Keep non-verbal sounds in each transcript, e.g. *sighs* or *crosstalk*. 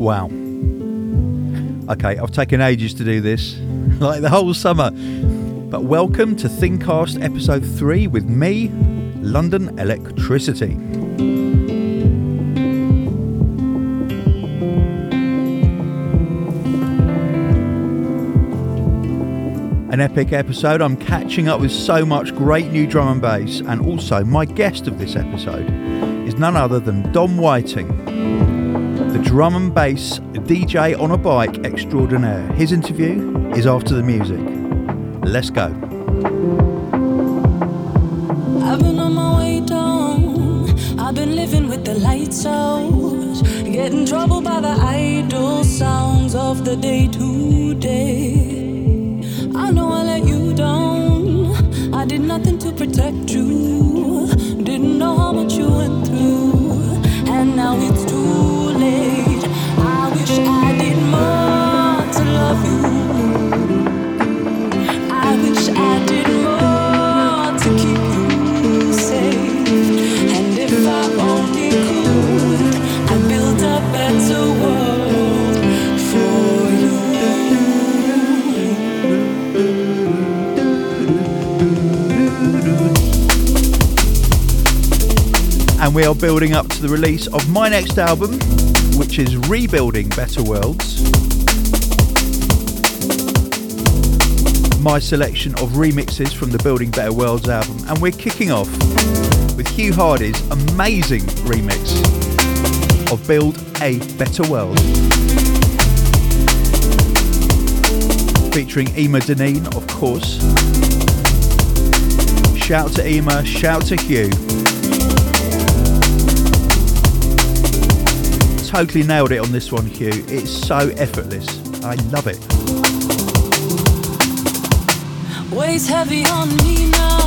Wow. Okay, I've taken ages to do this, *laughs* like the whole summer. But welcome to ThinkCast episode 3 with me, London Electricity. An epic episode. I'm catching up with so much great new drum and bass, and also my guest of this episode is none other than Dom Whiting, drum and bass DJ on a bike extraordinaire. His interview is after the music. Let's go. I've been on my way down. I've been living with the lights out. Getting troubled by the idle sounds of the day to day. I know I let you down. I did nothing to protect you. Didn't know how much you went through. And we are building up to the release of my next album, which is Rebuilding Better Worlds. My selection of remixes from the Building Better Worlds album, and we're kicking off with Hugh Hardie's amazing remix of Build a Better World. Featuring Ema Deneen, of course. Shout to Ema, shout to Hugh. Totally nailed it on this one, Hugh. It's so effortless. I love it. Weighs heavy on me now.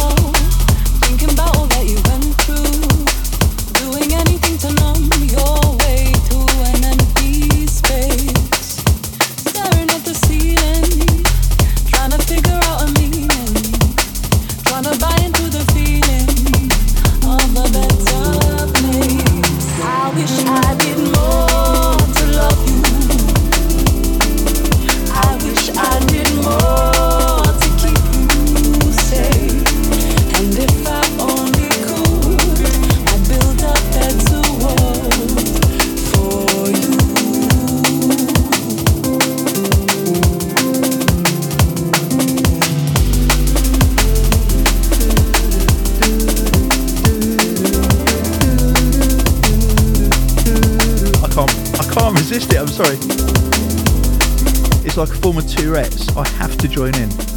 Sorry. It's like a form of Tourette's. I have to join in.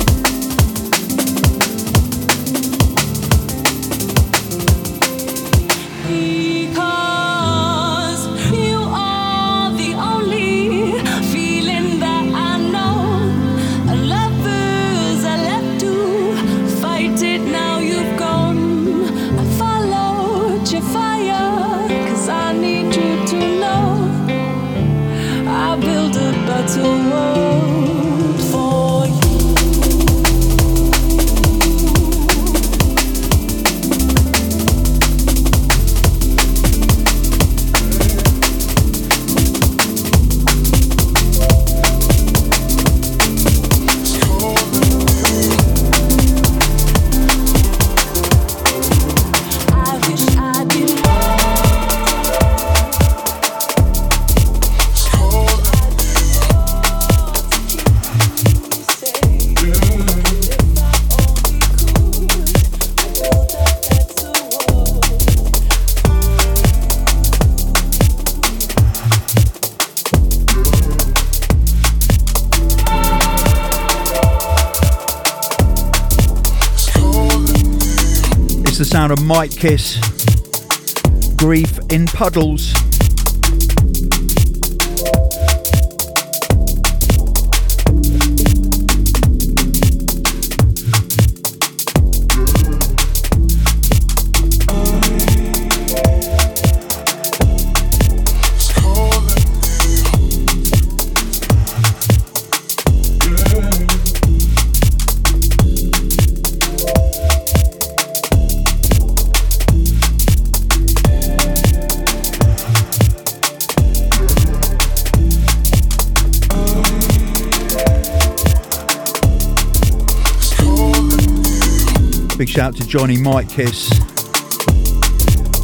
Sound of Mitekiss. Grief in puddles. Shout out to Johnny Mitekiss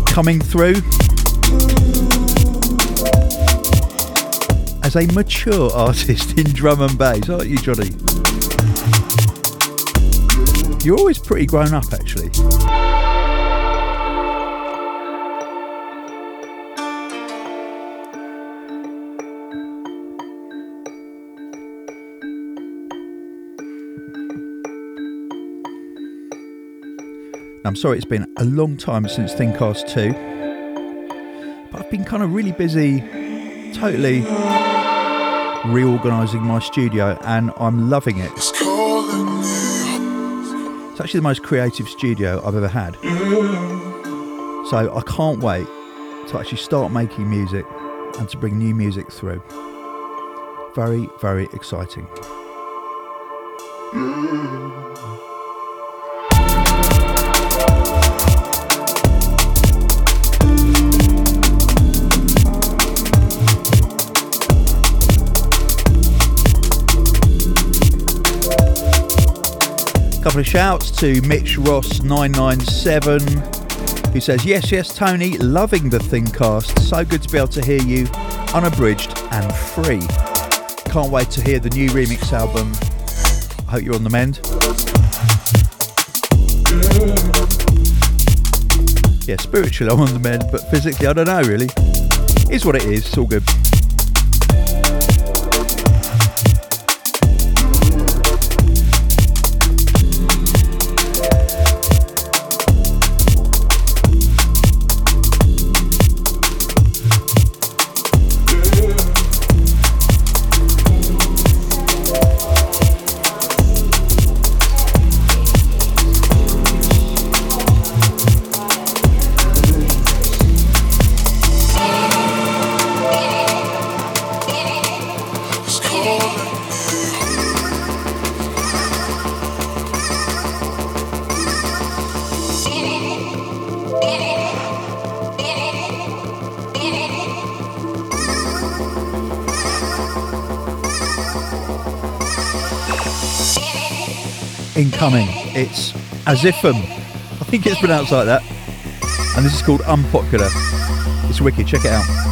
coming through as a mature *laughs* artist in drum and bass, aren't you, Johnny? You're always pretty grown up, actually. I'm sorry it's been a long time since ThinkCast 2, but I've been kind of really busy, totally reorganising my studio, and I'm loving it. It's actually the most creative studio I've ever had. So I can't wait to actually start making music and to bring new music through. Very, very exciting. Couple of shouts to Mitch Ross997 who says, Yes, yes, Tony, loving the ThinkCast. So good to be able to hear you unabridged and free. Can't wait to hear the new remix album. I hope you're on the mend. Yeah, spiritually I'm on the mend, but physically I don't know really. Is what it is, it's all good. It's Azifum. I think it's pronounced like that. And this is called Unpopular. It's wicked, check it out.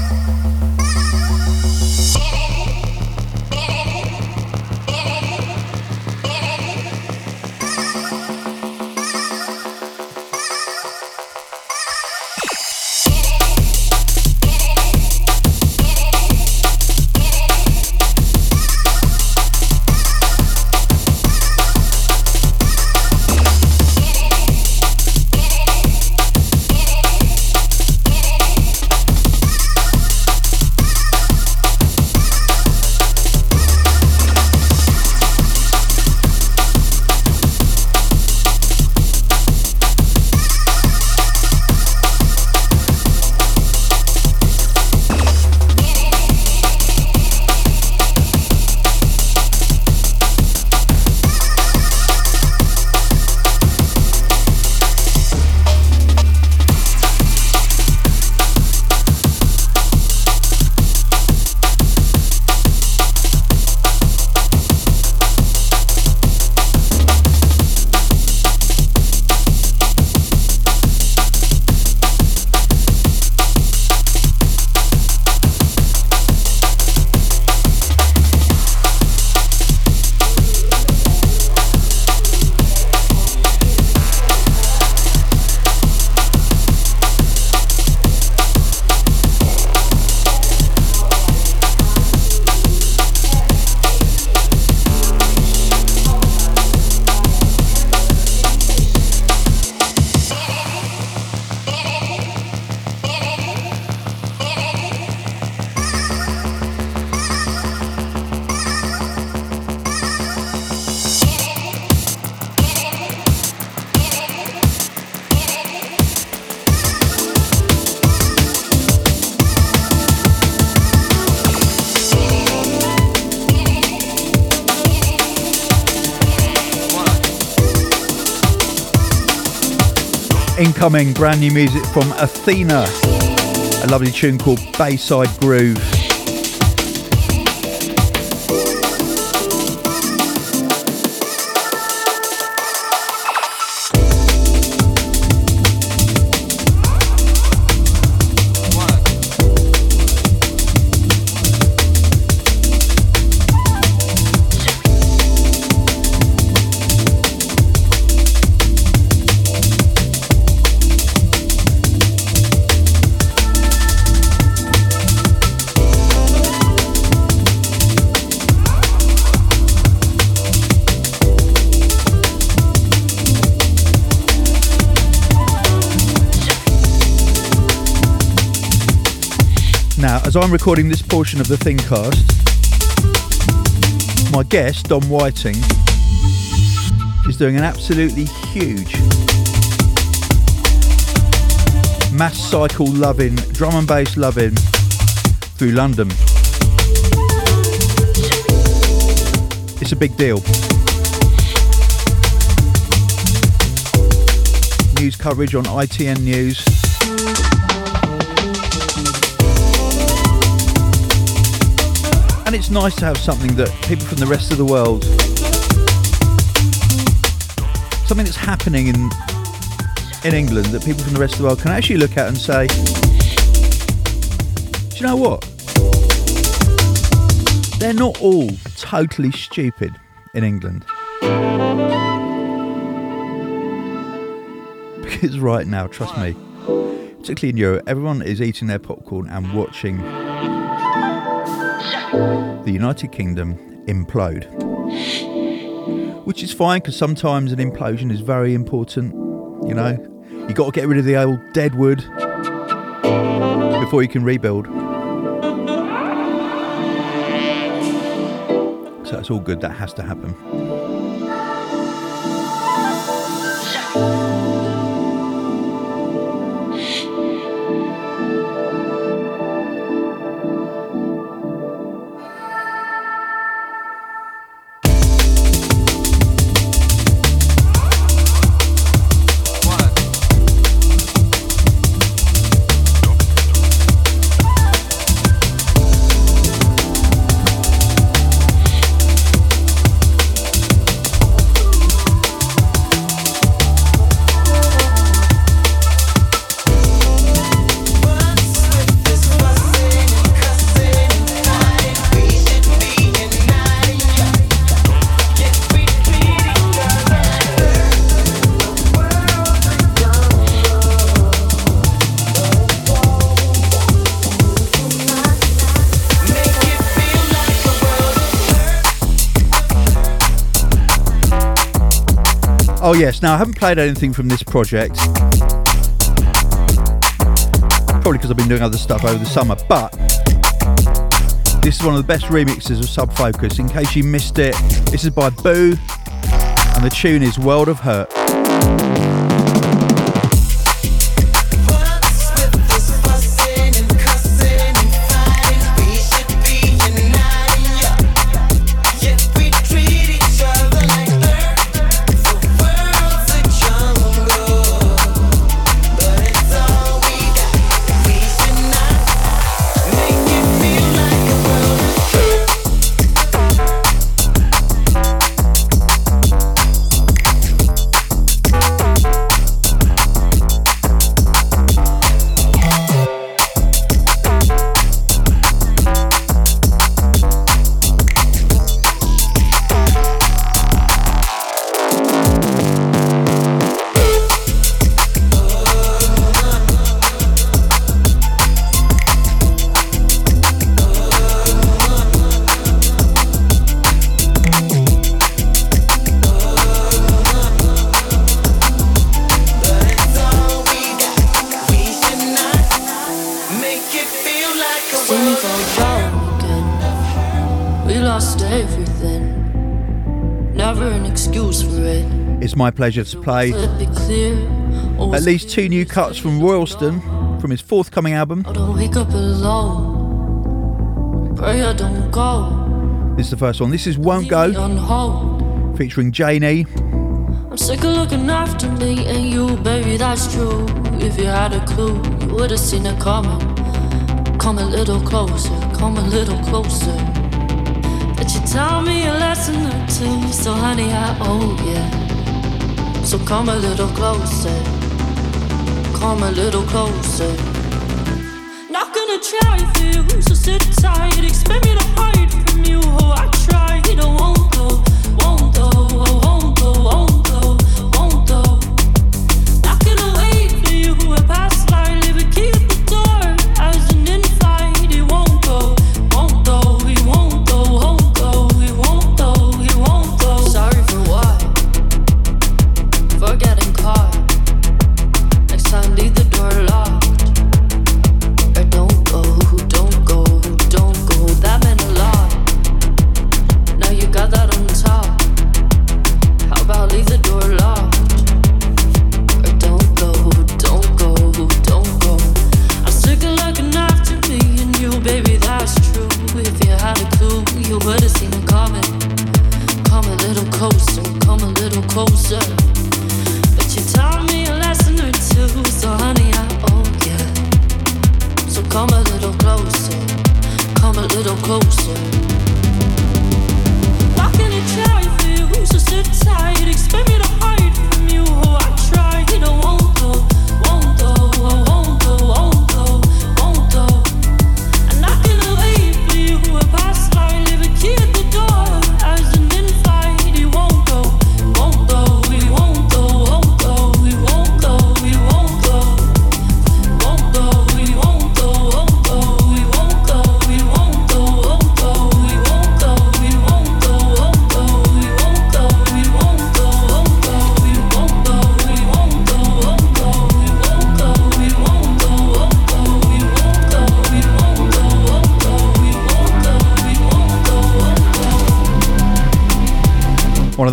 Incoming brand new music from Athena, a lovely tune called Bayside Groove. As I'm recording this portion of the ThinkCast, my guest, Dom Whiting, is doing an absolutely huge mass cycle loving, drum and bass loving through London. It's a big deal. News coverage on ITN News. It's nice to have something that people from the rest of the world, something that's happening in in England that people from the rest of the world can actually look at and say, do you know what? They're not all totally stupid in England. *laughs* Because right now, trust me, particularly in Europe, everyone is eating their popcorn and watching the United Kingdom implode. Which is fine because sometimes an implosion is very important, you know. You got to get rid of the old dead wood before you can rebuild. So it's all good, that has to happen. Yes, now I haven't played anything from this project. Probably because I've been doing other stuff over the summer, but this is one of the best remixes of Sub Focus. In case you missed it, this is by Boo, and the tune is World of Hurt. Pleasure to play at least two new cuts from Royalston from his forthcoming album. This is the first one. This is Won't Go, featuring Janie. I'm sick of looking after me and you, baby, that's true. If you had a clue, you would have seen it coming. Come a little closer, come a little closer. But you tell me a lesson or two, so honey, I owe you. So come a little closer, come a little closer. Not gonna try you, so sit tight. Expect me to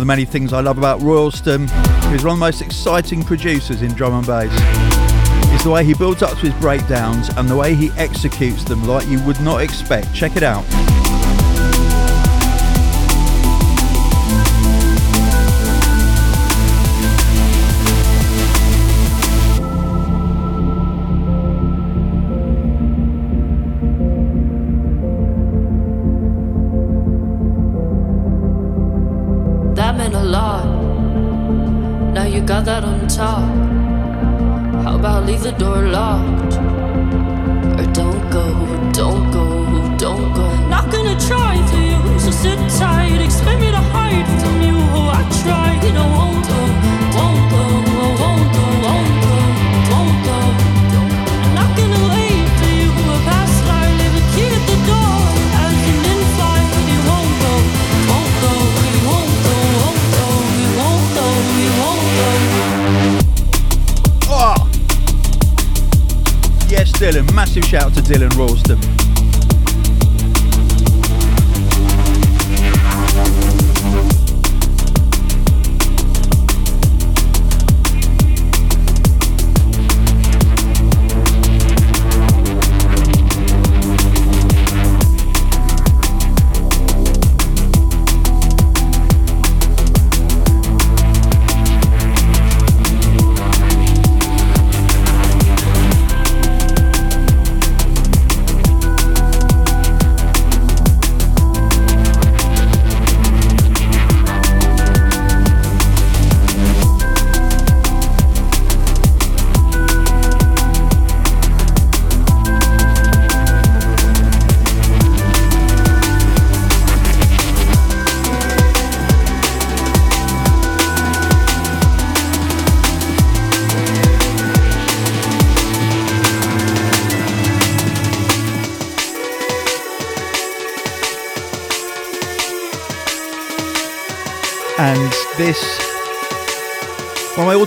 many things I love about Royalston, who's one of the most exciting producers in drum and bass, It's the way he builds up to his breakdowns and the way he executes them like you would not expect. Check it out.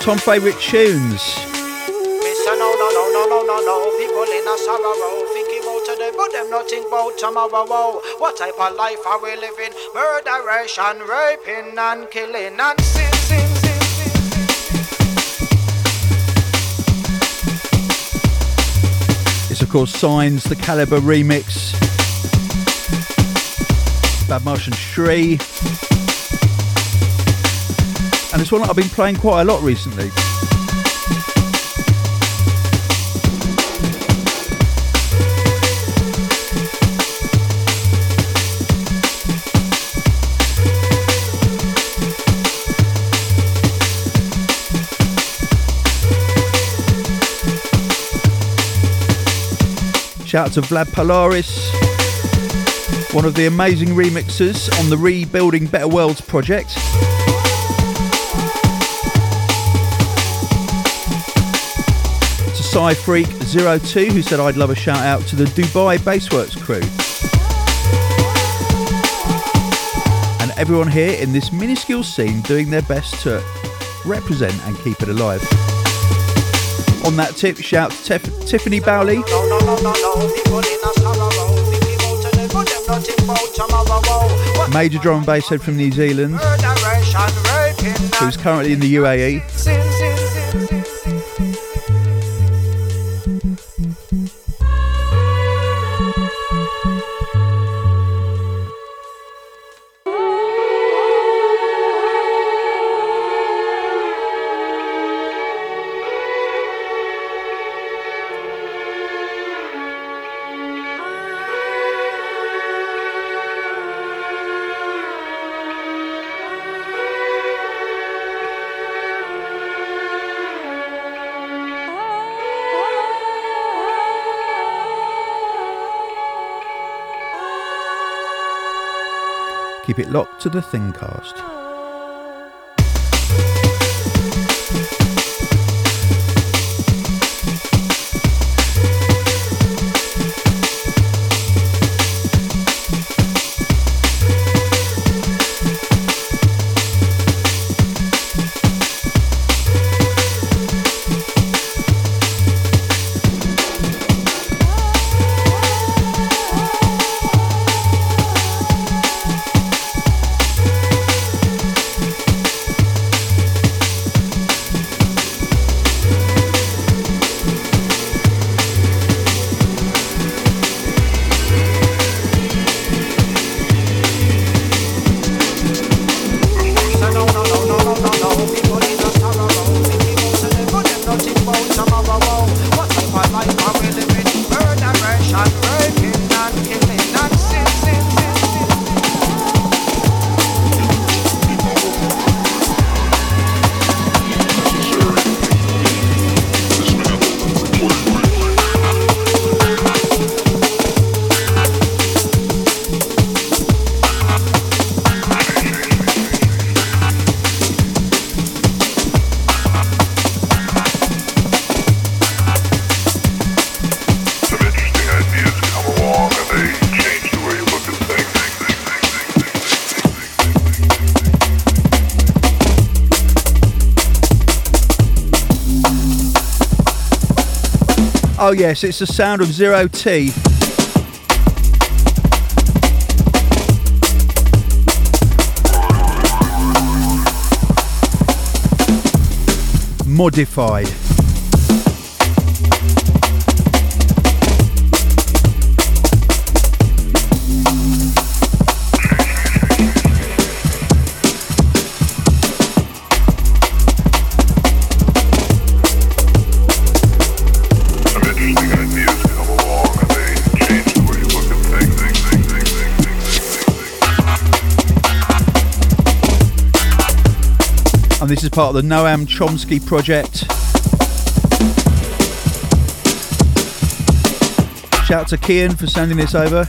Of all-time favourite tunes. Say no, no, no, no, no, no, no. People in a sorrow, thinking about today, but them about tomorrow. What type of life are we living? Murderation, raping, and killing, and sin, sin. It's of course Signs, the Calibre remix. Badmarsh and Shri. And it's one I've been playing quite a lot recently. Shout out to Vlad Polaris, one of the amazing remixers on the Rebuilding Better Worlds project. Freak 02, who said I'd love a shout out to the Dubai Baseworks crew. And everyone here in this minuscule scene doing their best to represent and keep it alive. On that tip, shout to Tef- Tiffany Bowley, major drum and bass head from New Zealand, who's currently in the UAE. Locked to the ThinkCast. Oh, yes, it's the sound of Zero T. Modified. This is part of the Noam Chomsky project. Shout out to Kian for sending this over.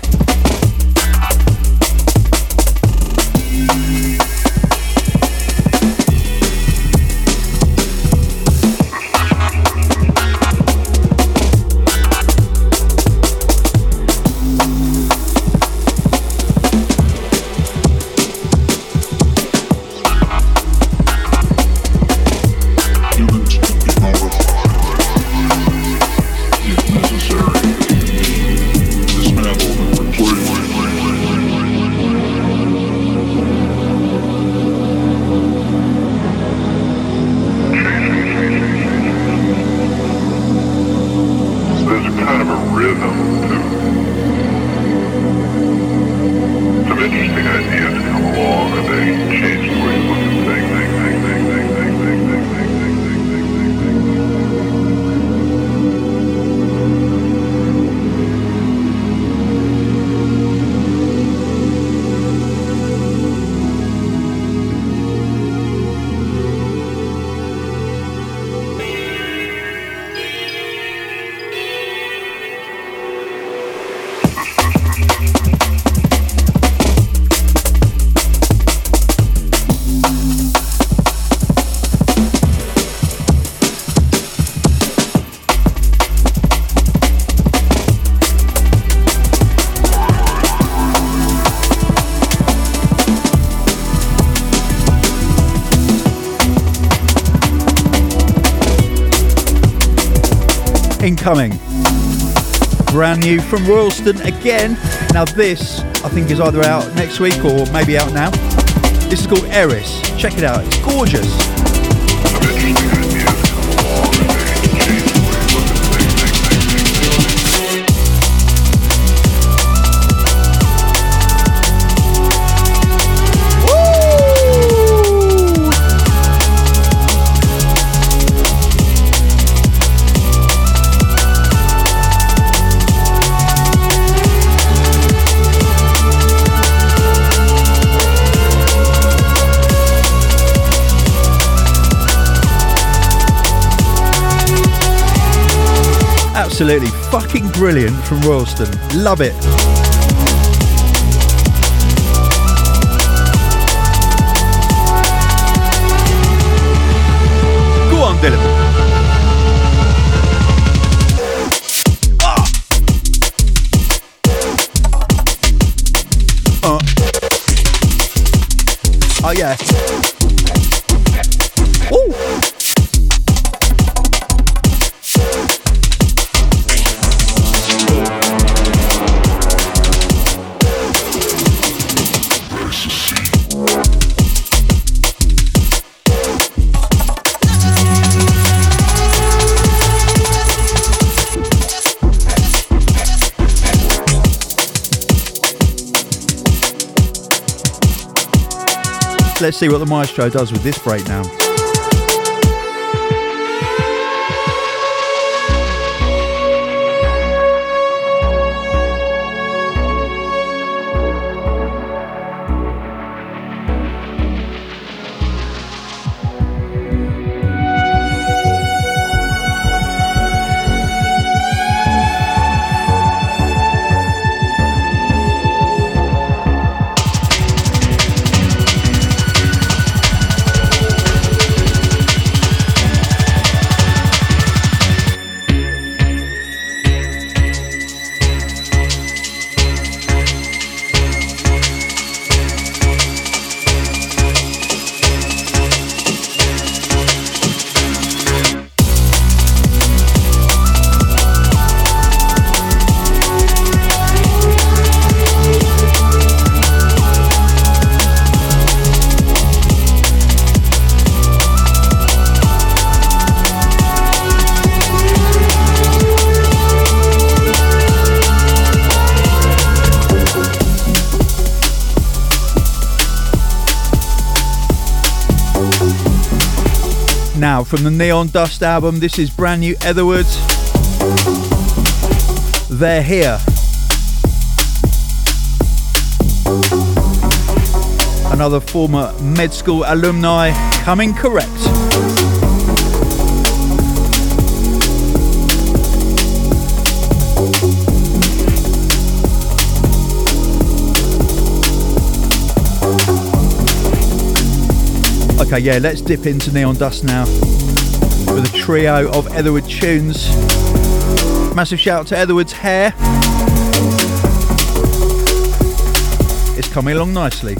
Brand new from Royalston again. Now, this I think is either out next week or maybe out now. This is called Eris. Check it out, it's gorgeous. Absolutely fucking brilliant from Royalston. Love it. Go on, Dylan. Uh. Oh yeah. Let's see what the maestro does with this breakdown. From the Neon Dust album. This is brand new Etherwoods. They're here. Another former med school alumni coming correct. Okay, yeah, let's dip into Neon Dust now with a trio of Etherwood tunes. Massive shout out to Etherwood's hair. It's coming along nicely.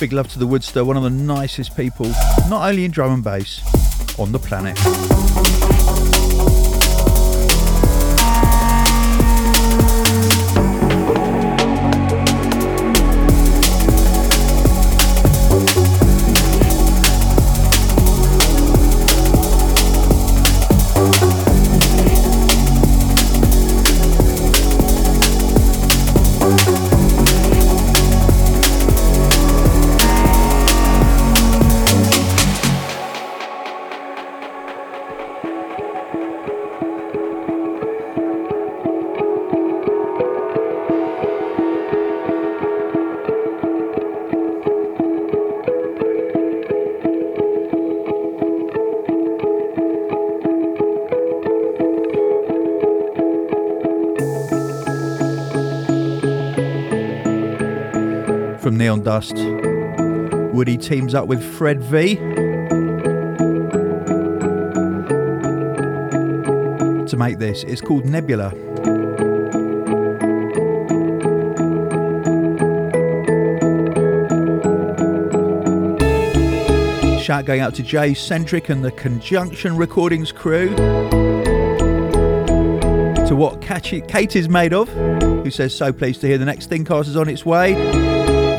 Big love to the Woodster, one of the nicest people, not only in drum and bass, on the planet. Neon Dust. Woody teams up with Fred V. To make this, it's called Nebula. Shout going out to Jay Centric and the Conjunction Recordings crew. To what Kate is made of, who says, So pleased to hear the next ThinkCast is on its way.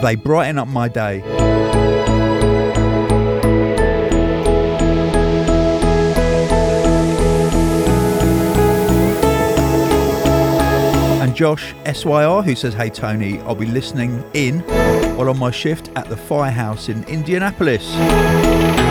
They brighten up my day. And Josh SYR, who says, Hey Tony, I'll be listening in while on my shift at the firehouse in Indianapolis.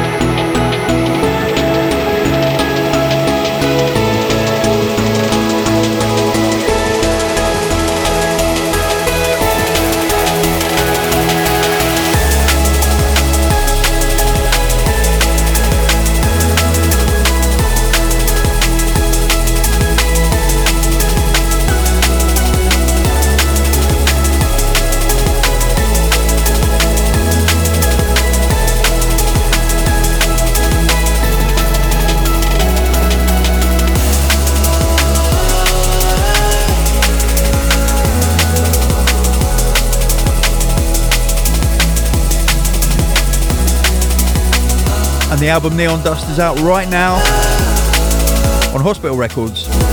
The album Neon Dust is out right now on Hospital Records.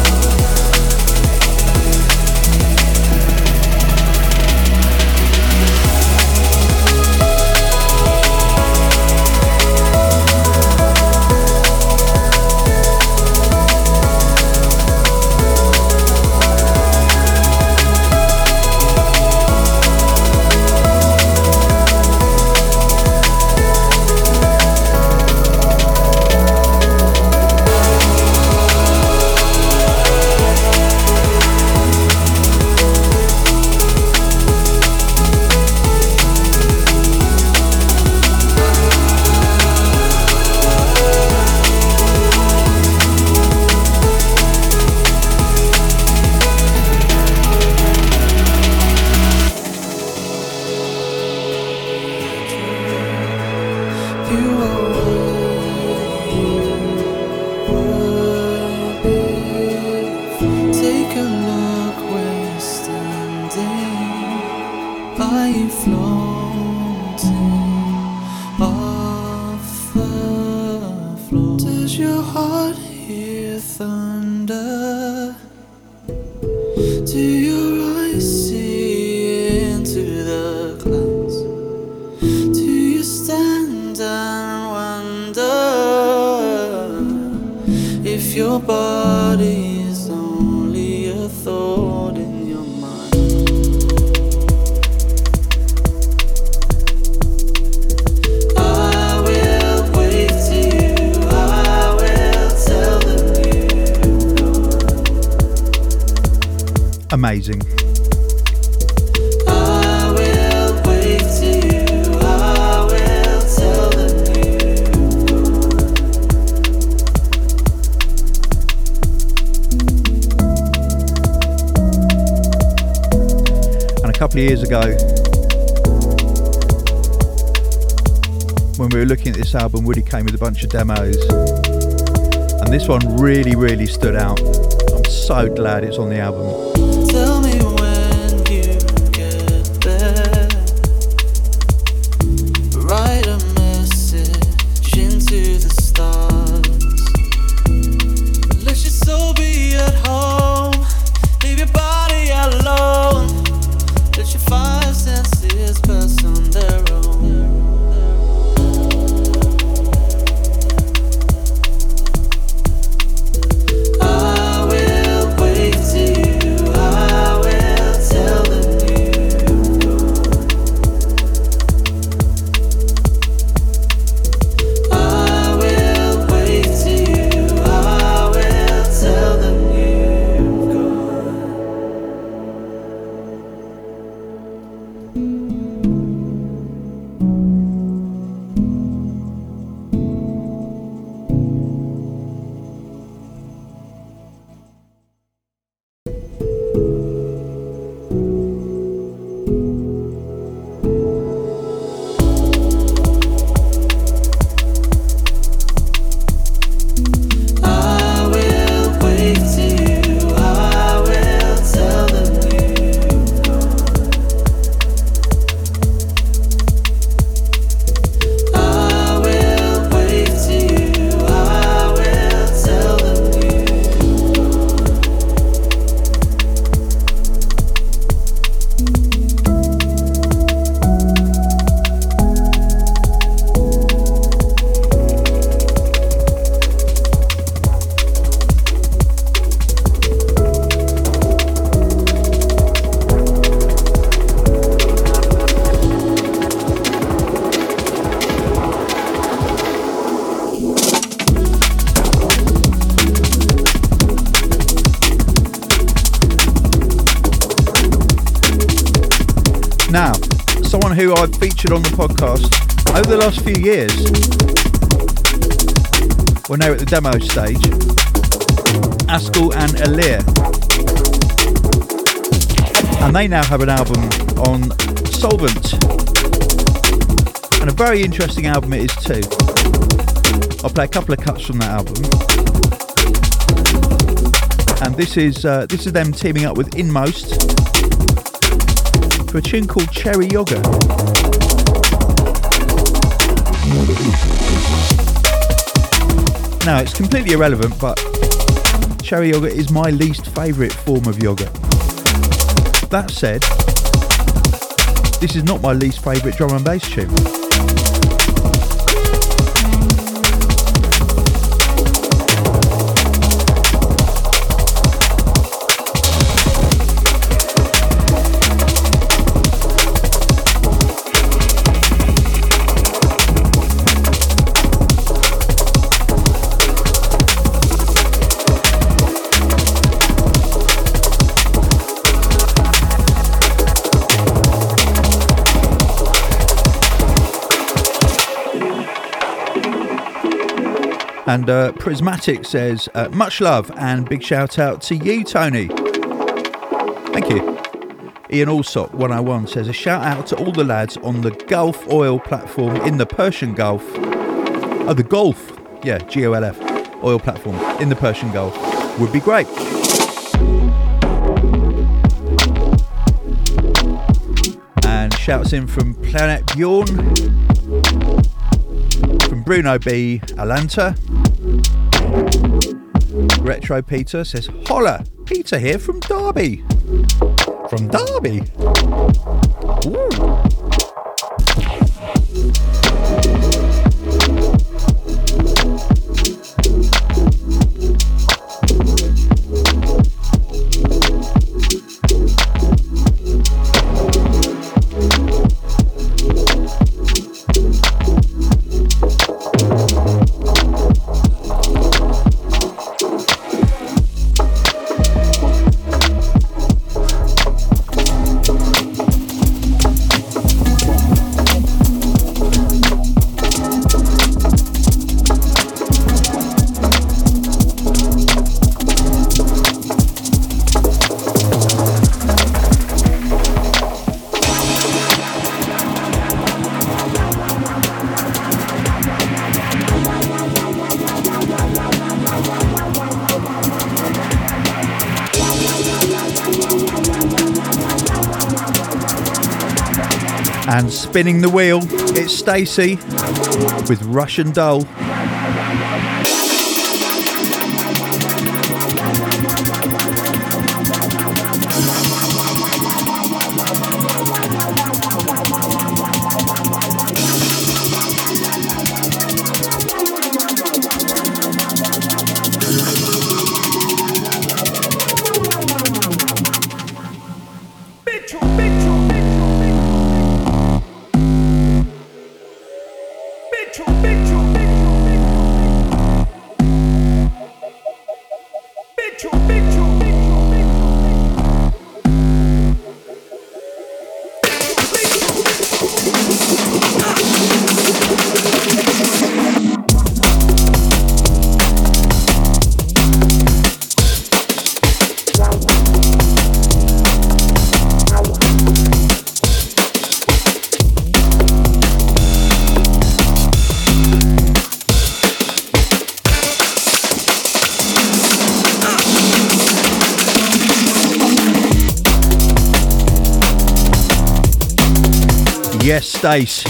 This album, Woody came with a bunch of demos, and this one really, really stood out. I'm so glad it's on the album. Few years. We're now at the demo stage. Askel and Alir. And they now have an album on Soulvent. And a very interesting album it is too. I'll play a couple of cuts from that album. And this is uh, this is them teaming up with Inmost for a tune called Cherry Yoga. Now, it's completely irrelevant, but cherry yogurt is my least favourite form of yogurt. That said, this is not my least favourite drum and bass tune. And uh, Prismatic says, uh, much love and big shout out to you, Tony. Thank you. Ian Allsop 101 says, a shout out to all the lads on the Gulf oil platform in the Persian Gulf. Oh, the Gulf. Yeah, G O L F. Oil platform in the Persian Gulf. Would be great. And shouts in from Planet Bjorn, from Bruno B. Alanta. Retro Peter says, Holla, Peter here from Derby. From Derby? Spinning the wheel, it's Stacy with Russian Doll. Yes,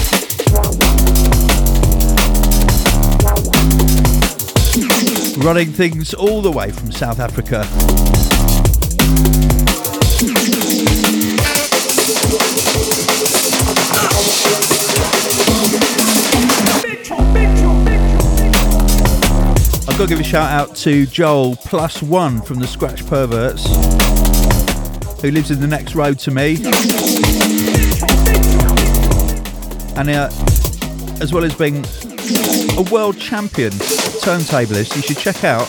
Running things all the way from South Africa. I've got to give a shout out to Joel plus one from the Scratch Perverts, who lives in the next road to me. And uh, as well as being a world champion turntablist, you should check out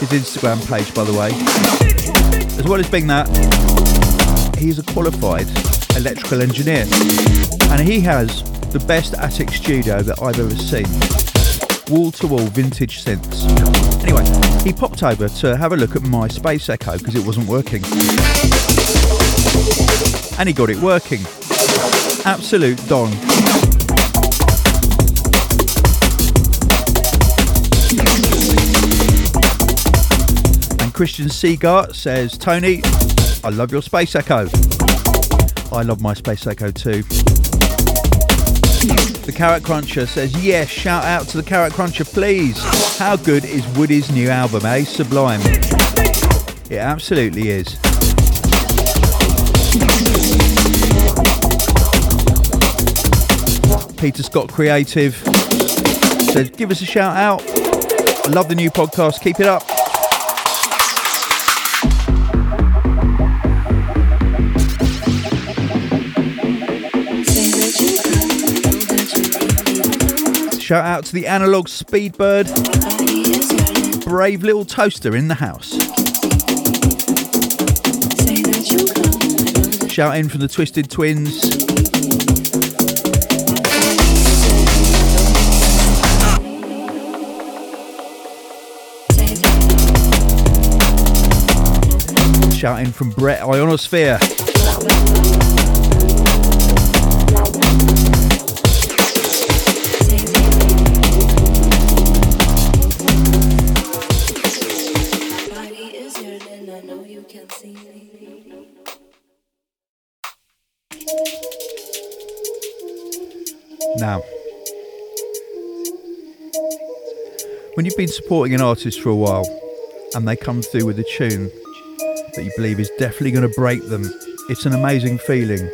his Instagram page, by the way. As well as being that, he's a qualified electrical engineer, and he has the best attic studio that I've ever seen. Wall to wall vintage synths. Anyway, he popped over to have a look at my Space Echo because it wasn't working. And he got it working. Absolute Don. And Christian Seagart says, Tony, I love your Space Echo. I love my Space Echo too. The Carrot Cruncher says, yes, shout out to the Carrot Cruncher, please. How good is Woody's new album, eh? Sublime. It absolutely is. Peter Scott Creative says, give us a shout out. I love the new podcast. Keep it up. Shout out to the analog Speedbird. Brave little toaster in the house. Shout in from the Twisted Twins. Shouting from Brett Ionosphere. Now, when you've been supporting an artist for a while and they come through with a tune that you believe is definitely going to break them, it's an amazing feeling.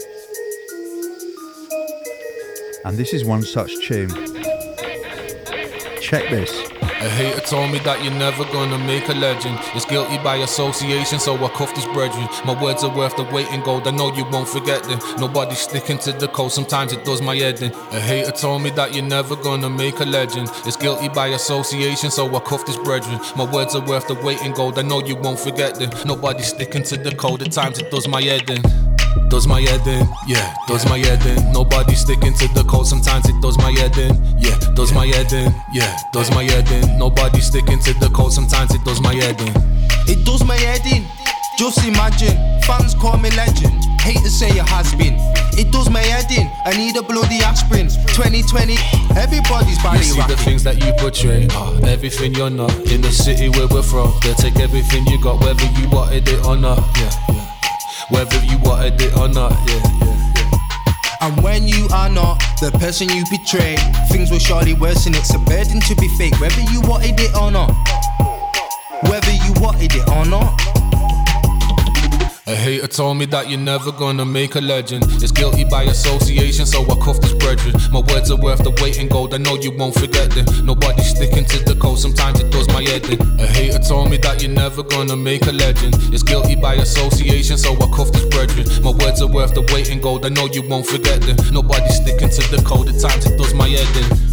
And this is one such tune. Check this. A hater told me that you're never gonna make a legend. It's guilty by association, so I cuffed his brethren. My words are worth the weight in gold, I know you won't forget them. Nobody's sticking to the code, sometimes it does my head in. A hater told me that you're never gonna make a legend. It's guilty by association, so I cuffed his brethren. My words are worth the weight in gold, I know you won't forget them. Nobody's sticking to the code, at times it does my head in. Does my head in, yeah, does my head in. Nobody sticking to the code, sometimes it does my head in, yeah, does my head in, yeah, does my head in. Nobody sticking to the code, sometimes it does my head in. It does my head in. Just imagine, fans call me legend. Hate to say it has been. It does my head in. I need a bloody aspirin. 2020, everybody's body You see the things that you portray, uh, everything you're not. In the city where we're from, they'll take everything you got, whether you wanted it or not, yeah, yeah. Whether you wanted it or not, yeah, yeah, yeah. And when you are not the person you betray, things will surely worsen. It's a burden to be fake, whether you wanted it or not. Whether you wanted it or not. A hater told me that you're never gonna make a legend. It's guilty by association, so I cuffed his brethren. My words are worth the weight in gold, I know you won't forget them. Nobody's sticking to the code, sometimes it does my head in. A hater told me that you're never gonna make a legend. It's guilty by association, so I cuffed his brethren. My words are worth the weight in gold, I know you won't forget them. Nobody's sticking to the code, at times it does my head in.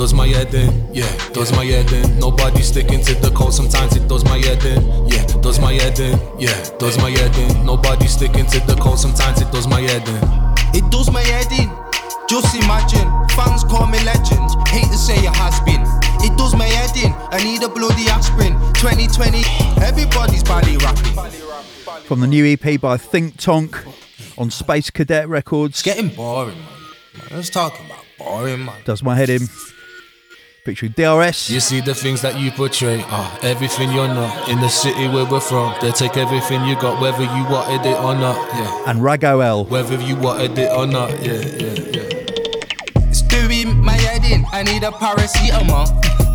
Does my head in, yeah, does my head in. Nobody sticking to the code, sometimes it does my head in, yeah, does my head in, yeah, does my head in. Nobody sticking to the code, sometimes it does my head in. It does my head in. Just imagine, fans call me legend. Hate to say it has been. It does my head in. I need a bloody aspirin. 2020, everybody's body rocking. From the new EP by Think Tonk on Space Cadet Records. It's getting boring, man. Let's talk about boring, man. Does my head in. Featuring DRS. You see the things that you portray, ah, everything you're not. In the city where we're from, they take everything you got, whether you wanted it or not, yeah. and Rago L. Whether you wanted it or not, yeah, yeah, yeah. It's doing my head in. I need a paracetamol.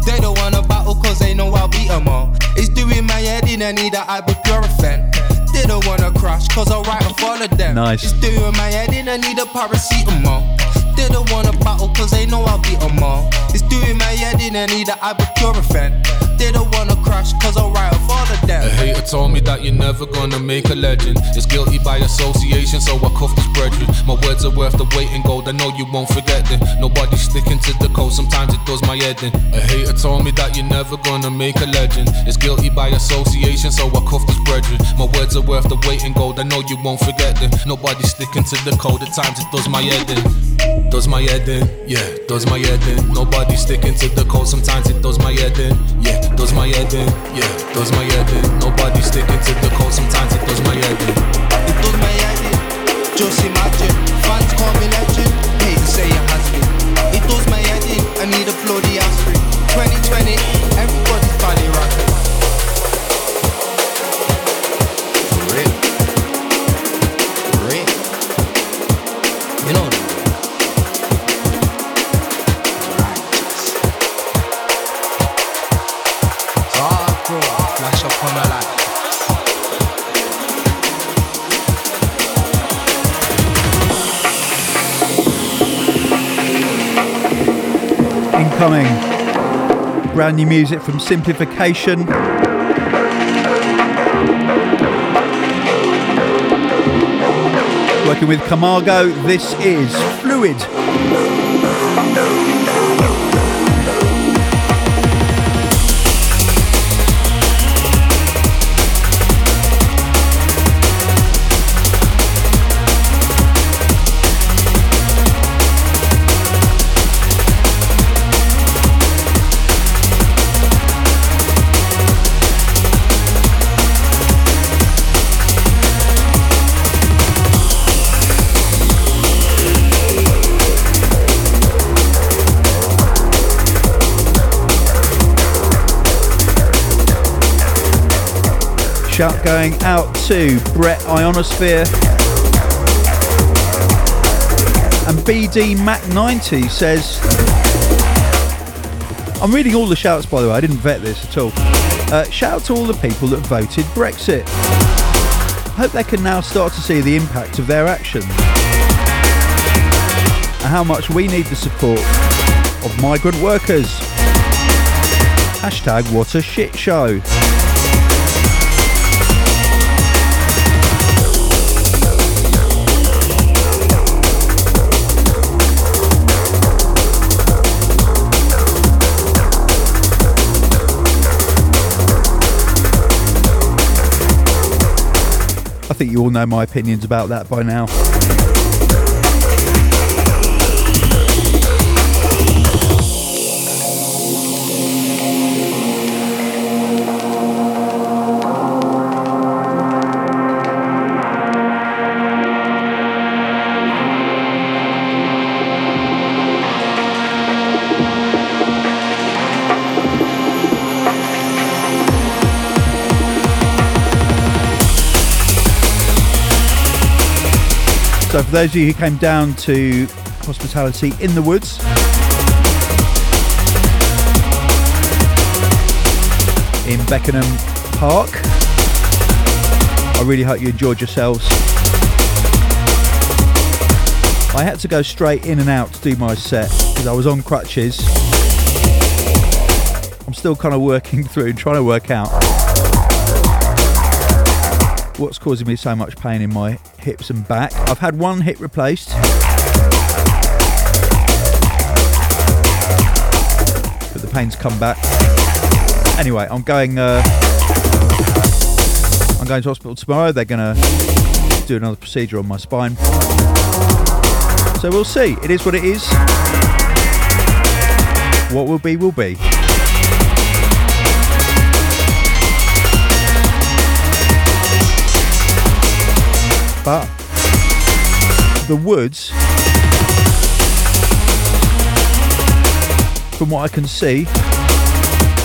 They don't wanna battle cause they know I'll beat 'em all. It's doing my head in. I need a ibuprofen. They don't wanna crash cause I'll write and follow them. Nice. It's doing my head in. I need a paracetamol. They don't wanna battle cause they know I'll beat 'em all. It's doing my head in. I need a ibuprofen. They don't wanna crash cause I'll write and follow A them. hater told me that you're never gonna make a legend. It's guilty by association, so I cuffed his brethren. My words are worth the weight in gold, I know you won't forget them. Nobody's sticking to the code, sometimes it does my head in. A hater told me that you're never gonna make a legend. It's guilty by association, so I cuffed his brethren. My words are worth the weight in gold, I know you won't forget them. Nobody's sticking to the code, at times it does my head in. Does my head in, yeah, does my head in. Nobody sticking to the code, sometimes it does my head in, yeah, does my head in, yeah, does my head in. Nobody sticking to the code, sometimes it does my head in. It does my head in. Just imagine, fans call me legend. Hate say it has been. It does my head in. I need a bloody aspirin. 2020, Incoming. Brand new music from Simplification. Working with Camargo, this is Fluid. Shout going out to Brett Ionosphere and BD Mac 90 says I'm reading all the shouts by the way, I didn't vet this at all. Uh, shout out to all the people that voted Brexit. Hope they can now start to see the impact of their actions and how much we need the support of migrant workers. Hashtag what a shit show. Think you all know my opinions about that by now. So, for those of you who came down to hospitality in the woods, in Beckenham Park, I really hope you enjoyed yourselves. I had to go straight in and out to do my set because I was on crutches. I'm still kind of working *laughs* through trying to work out what's causing me so much pain in my hips and back. I've had one hip replaced. But the pain's come back. Anyway, I'm going uh, I'm going to hospital tomorrow. They're gonna do another procedure on my spine. So we'll see. It is what it is. What will be will be. But the woods, from what I can see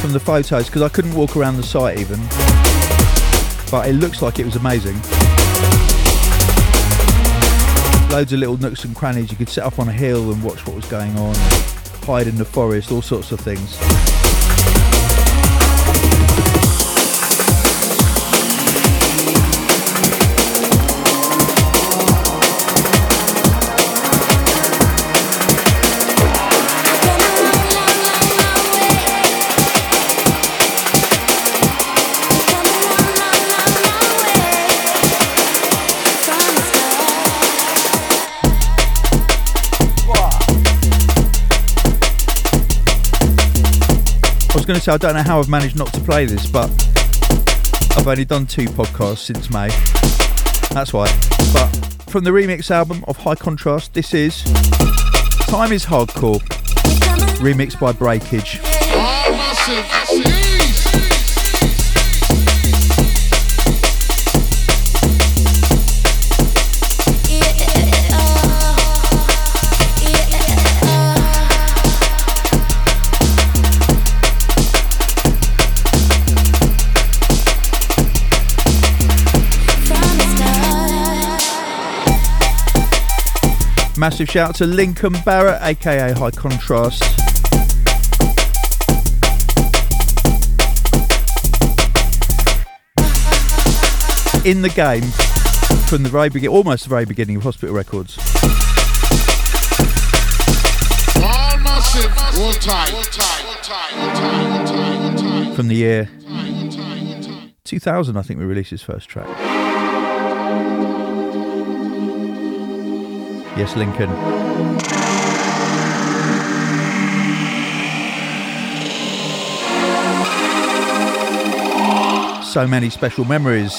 from the photos, because I couldn't walk around the site even, but it looks like it was amazing. Loads of little nooks and crannies. You could sit up on a hill and watch what was going on, hide in the forest, all sorts of things. Going to say I don't know how I've managed not to play this, but I've only done two podcasts since May. That's why. But from the remix album of High Contrast, this is Time is Hardcore, remixed by Breakage. Massive shout out to Lincoln Barrett, aka High Contrast. in the game from the very beginning, almost the very beginning of Hospital Records. From the year 2000, I think we released his first track. Yes, Lincoln. So many special memories.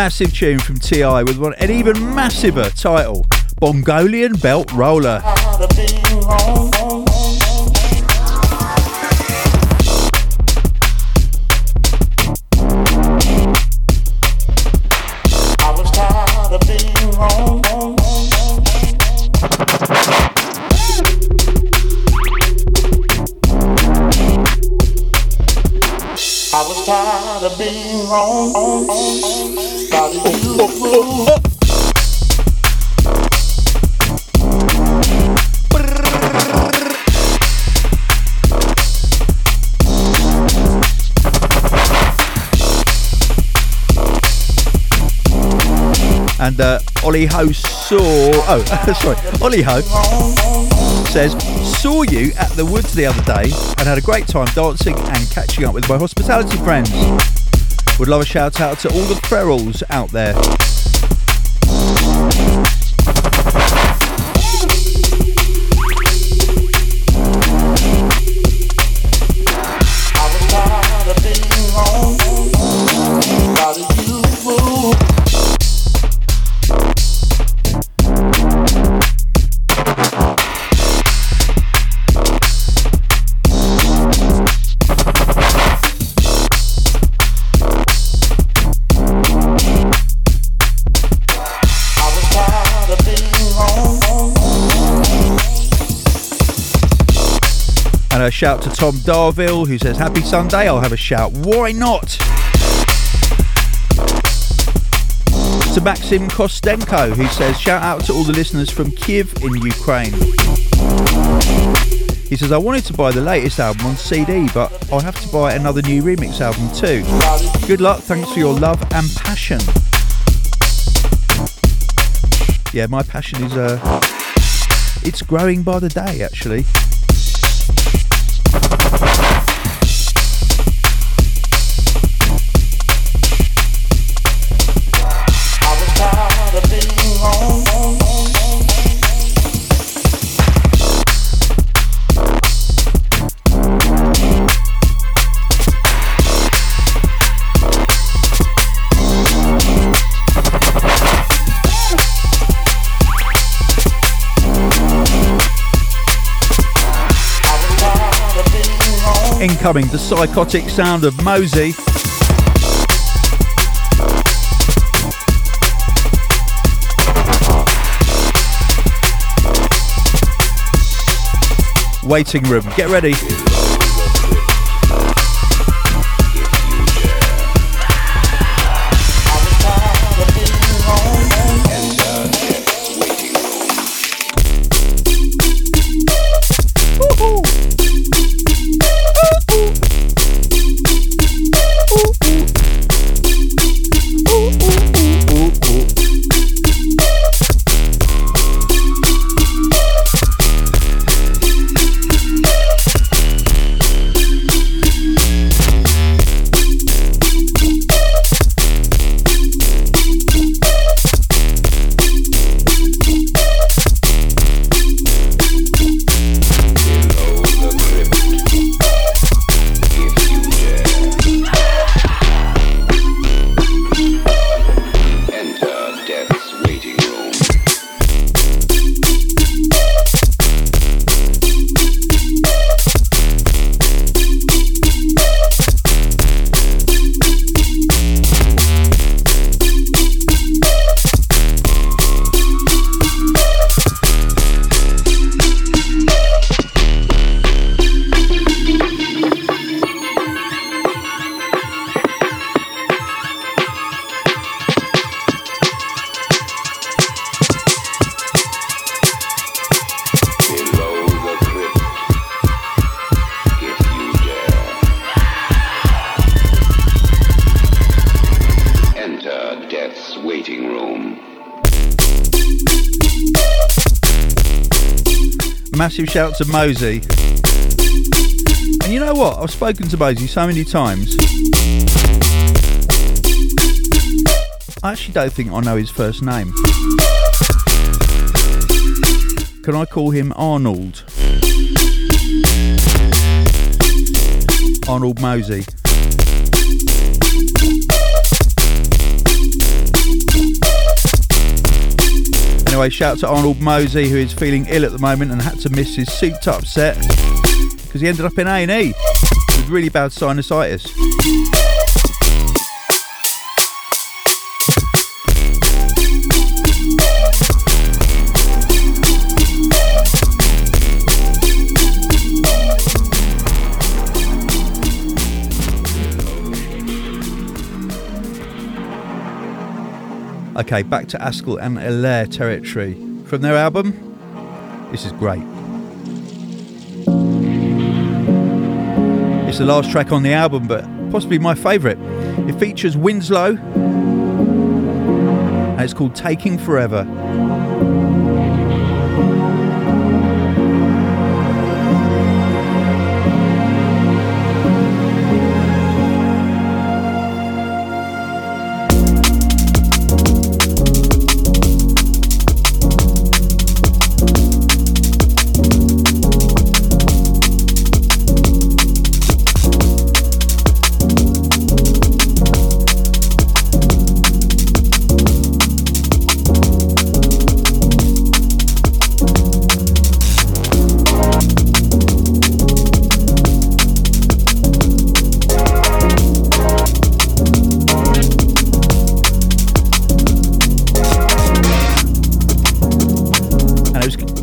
Massive tune from TI with one an even massiver title Bongolian Belt Roller. Ollie Ho saw. Oh, *laughs* sorry. Ollie Ho says, Saw you at the woods the other day and had a great time dancing and catching up with my hospitality friends. Would love a shout out to all the ferals out there. And a shout to Tom Darville who says, Happy Sunday. I'll have a shout. Why not? To Maxim Kostenko who says, Shout out to all the listeners from Kiev in Ukraine. He says, I wanted to buy the latest album on CD, but I'll have to buy another new remix album too. Good luck. Thanks for your love and passion. Yeah, my passion is uh it's growing by the day actually. coming, the psychotic sound of Mozey. Waiting room, get ready. Shout to Mozey. And you know what? I've spoken to Mozey so many times. I actually don't think I know his first name. Can I call him Arnold? Arnold Mozey. Anyway, shout out to Arnold Mozey, who is feeling ill at the moment and had to miss his souped up set because he ended up in A&E with really bad sinusitis. Okay, back to Askel and Elaire territory. From their album, this is great. It's the last track on the album, but possibly my favourite. It features Winslow, and it's called Taking Forever.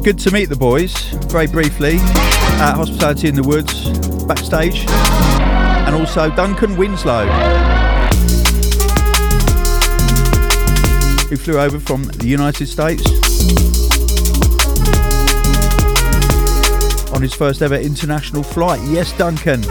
Good to meet the boys very briefly at Hospitality in the Woods backstage, and also Duncan Winslow, who flew over from the United States on his first ever international flight. Yes, Duncan.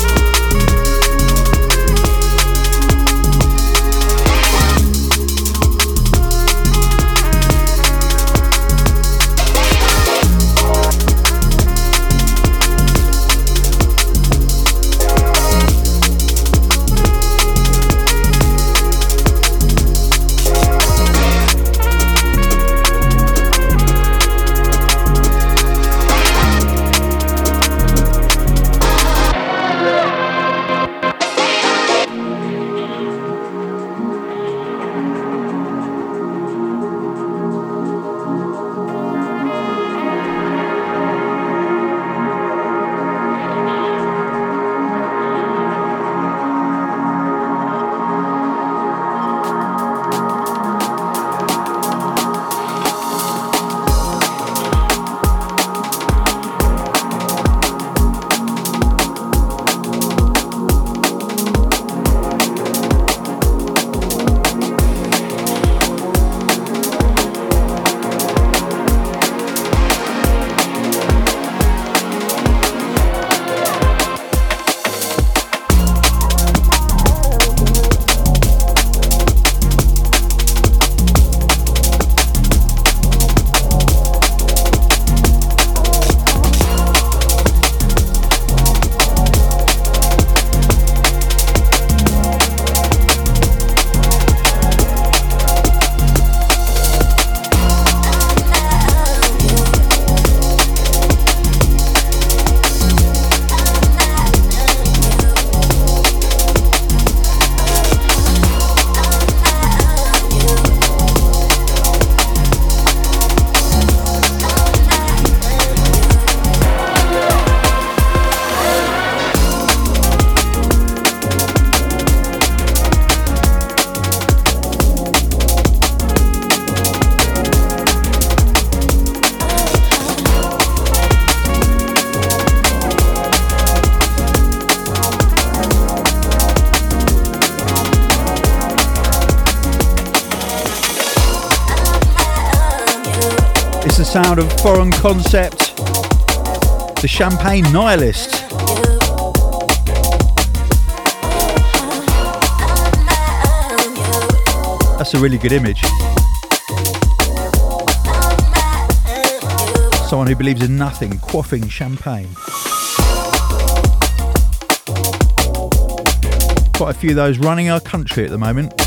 Concept, the Champagne Nihilist. That's a really good image. Someone who believes in nothing, quaffing champagne. Quite a few of those running our country at the moment.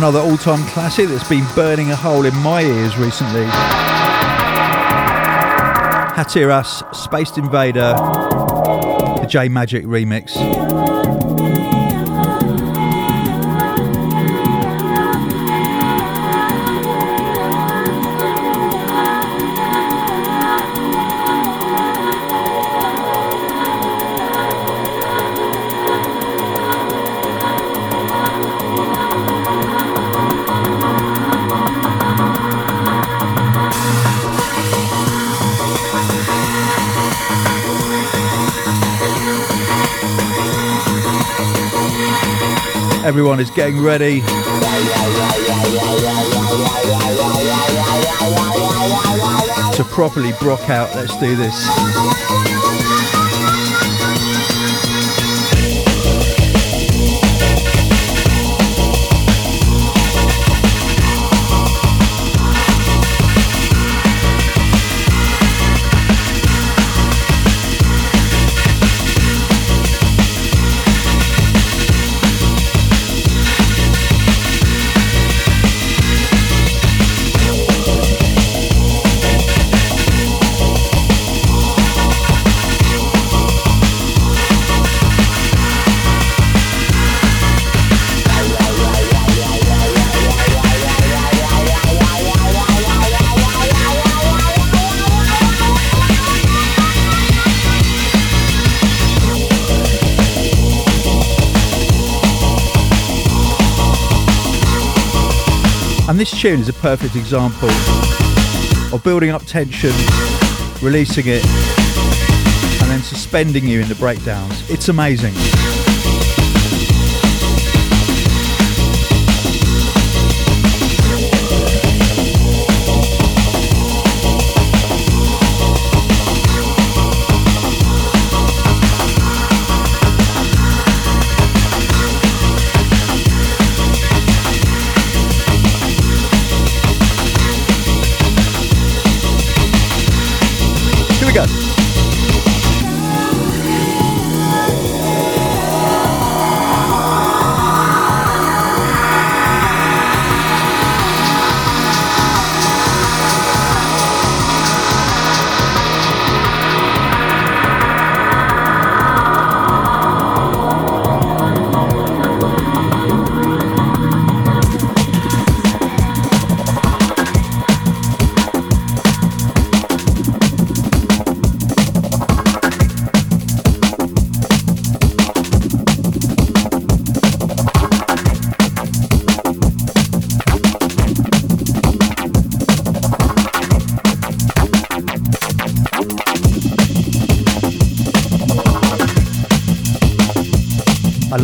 Another all time classic that's been burning a hole in my ears recently. Hatiras, Spaced Invader, the J Majik remix. Everyone is getting ready. To properly brock out, let's do this. Tune is a perfect example of building up tension, releasing it, and then suspending you in the breakdowns. It's amazing.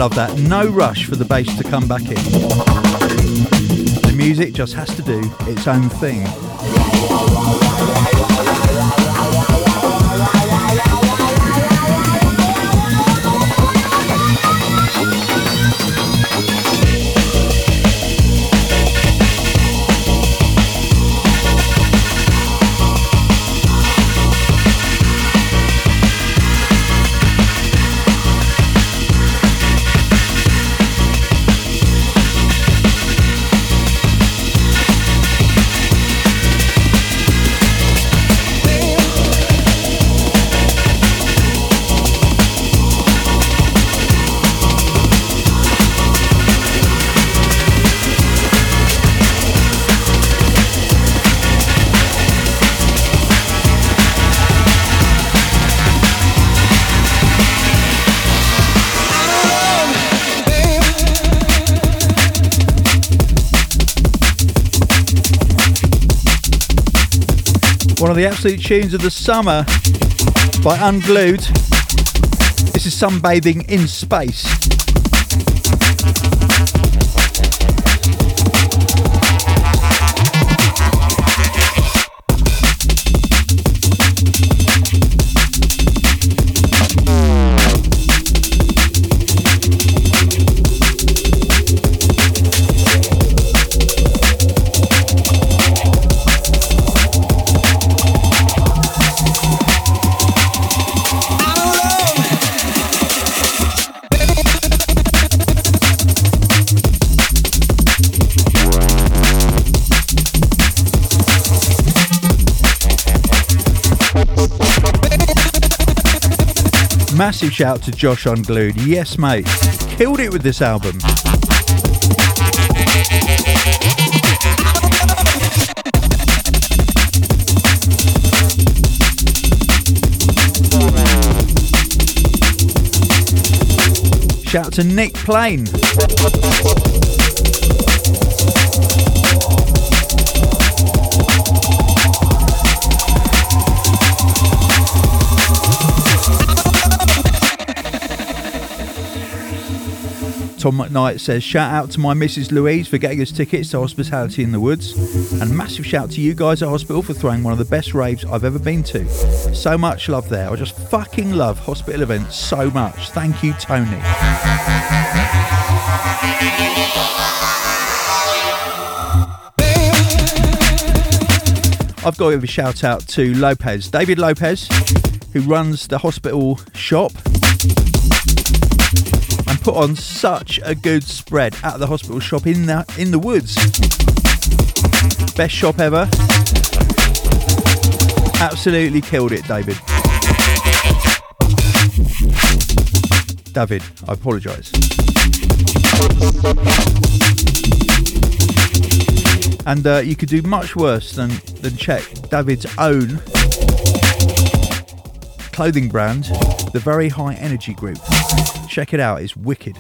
Love that. No rush for the bass to come back in. The music just has to do its own thing. Of the absolute tunes of the summer by Unglued. This is Sunbathing in Space. Massive shout to Josh Unglued. Yes, mate. Killed it with this album. Shout to Nick Plain. Tom McKnight says, Shout out to my Mrs. Louise for getting us tickets to Hospitality in the Woods. And massive shout to you guys at hospital for throwing one of the best raves I've ever been to. So much love there. I just fucking love hospital events so much. Thank you, Tony. I've got to give a shout out to Lopez, David Lopez, who runs the hospital shop put on such a good spread at the hospital shop in the in the woods. Best shop ever. Absolutely killed it, David. David, I apologise. And uh, you could do much worse than, than check David's own clothing brand, the Very High Energy Group. Check it out, it's wicked.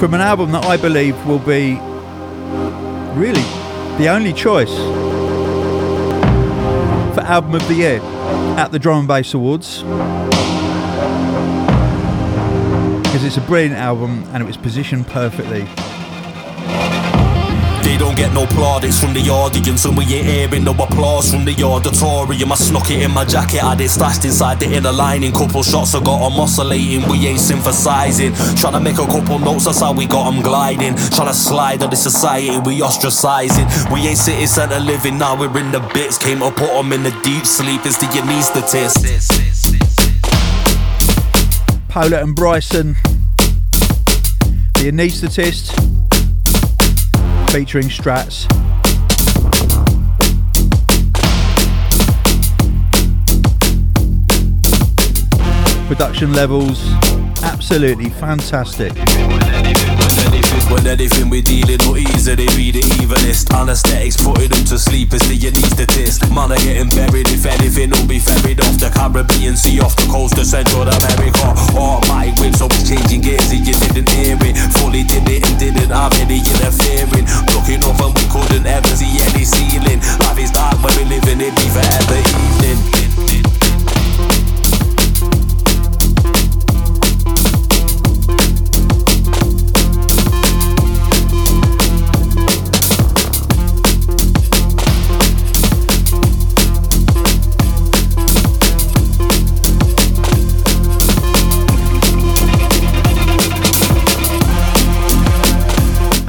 From an album that I believe will be really the only choice for Album of the Year at the Drum and Bass Awards. Because it's a brilliant album and it was positioned perfectly. Don't get no plaudits from the audience, and we ain't hearing no applause from the auditorium. I snuck it in my jacket, had it stashed inside the inner lining. Couple shots I got them oscillating, we ain't synthesizing. Trying to make a couple notes, that's how we got them gliding. Trying to slide on the society, we ostracizing. We ain't city centre living, now we're in the bits. Came to put them in the deep sleep, it's the anesthetist. Pola and Bryson, the anaesthetist, featuring Strats. Production levels, absolutely fantastic. When anything we dealing no easy, they be the evilest. Anesthetics putting them to sleep is the anesthetist. Man are getting buried if anything will be ferried off the Caribbean Sea, off the coast of Central America. Automatic whips always changing gears, and you didn't hear it. Fully did it and didn't have any interfering. Looking up and we couldn't ever see any ceiling. Life is dark when we living it be forever evening.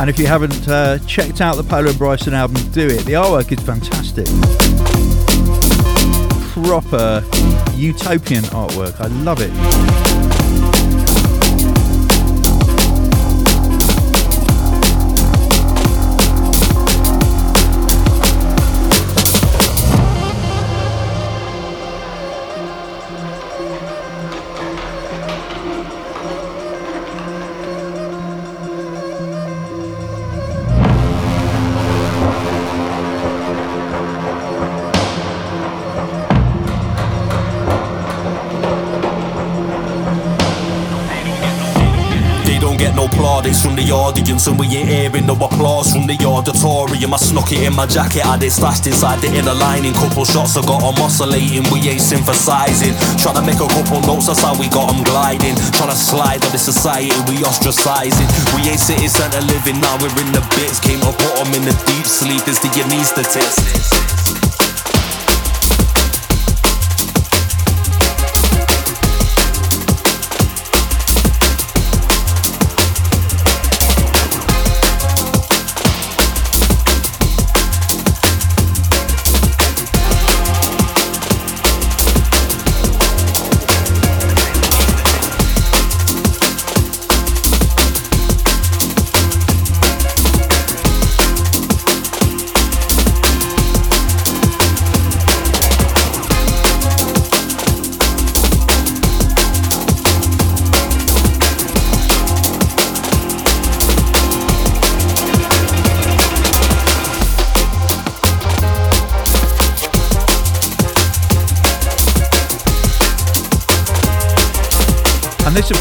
And if you haven't uh, checked out the Pola and Bryson album, do it. The artwork is fantastic. Proper utopian artwork. I love it. From the audience, and we ain't hearing no applause from the auditorium. I snuck it in my jacket, had it stashed inside the inner lining. Couple shots I got them oscillating, we ain't synthesizing. Trying to make a couple notes, that's how we got them gliding. Trying to slide on the society, we ostracizing. We ain't city centre living, now we're in the bits. Came to put them in the deep sleep, is the. And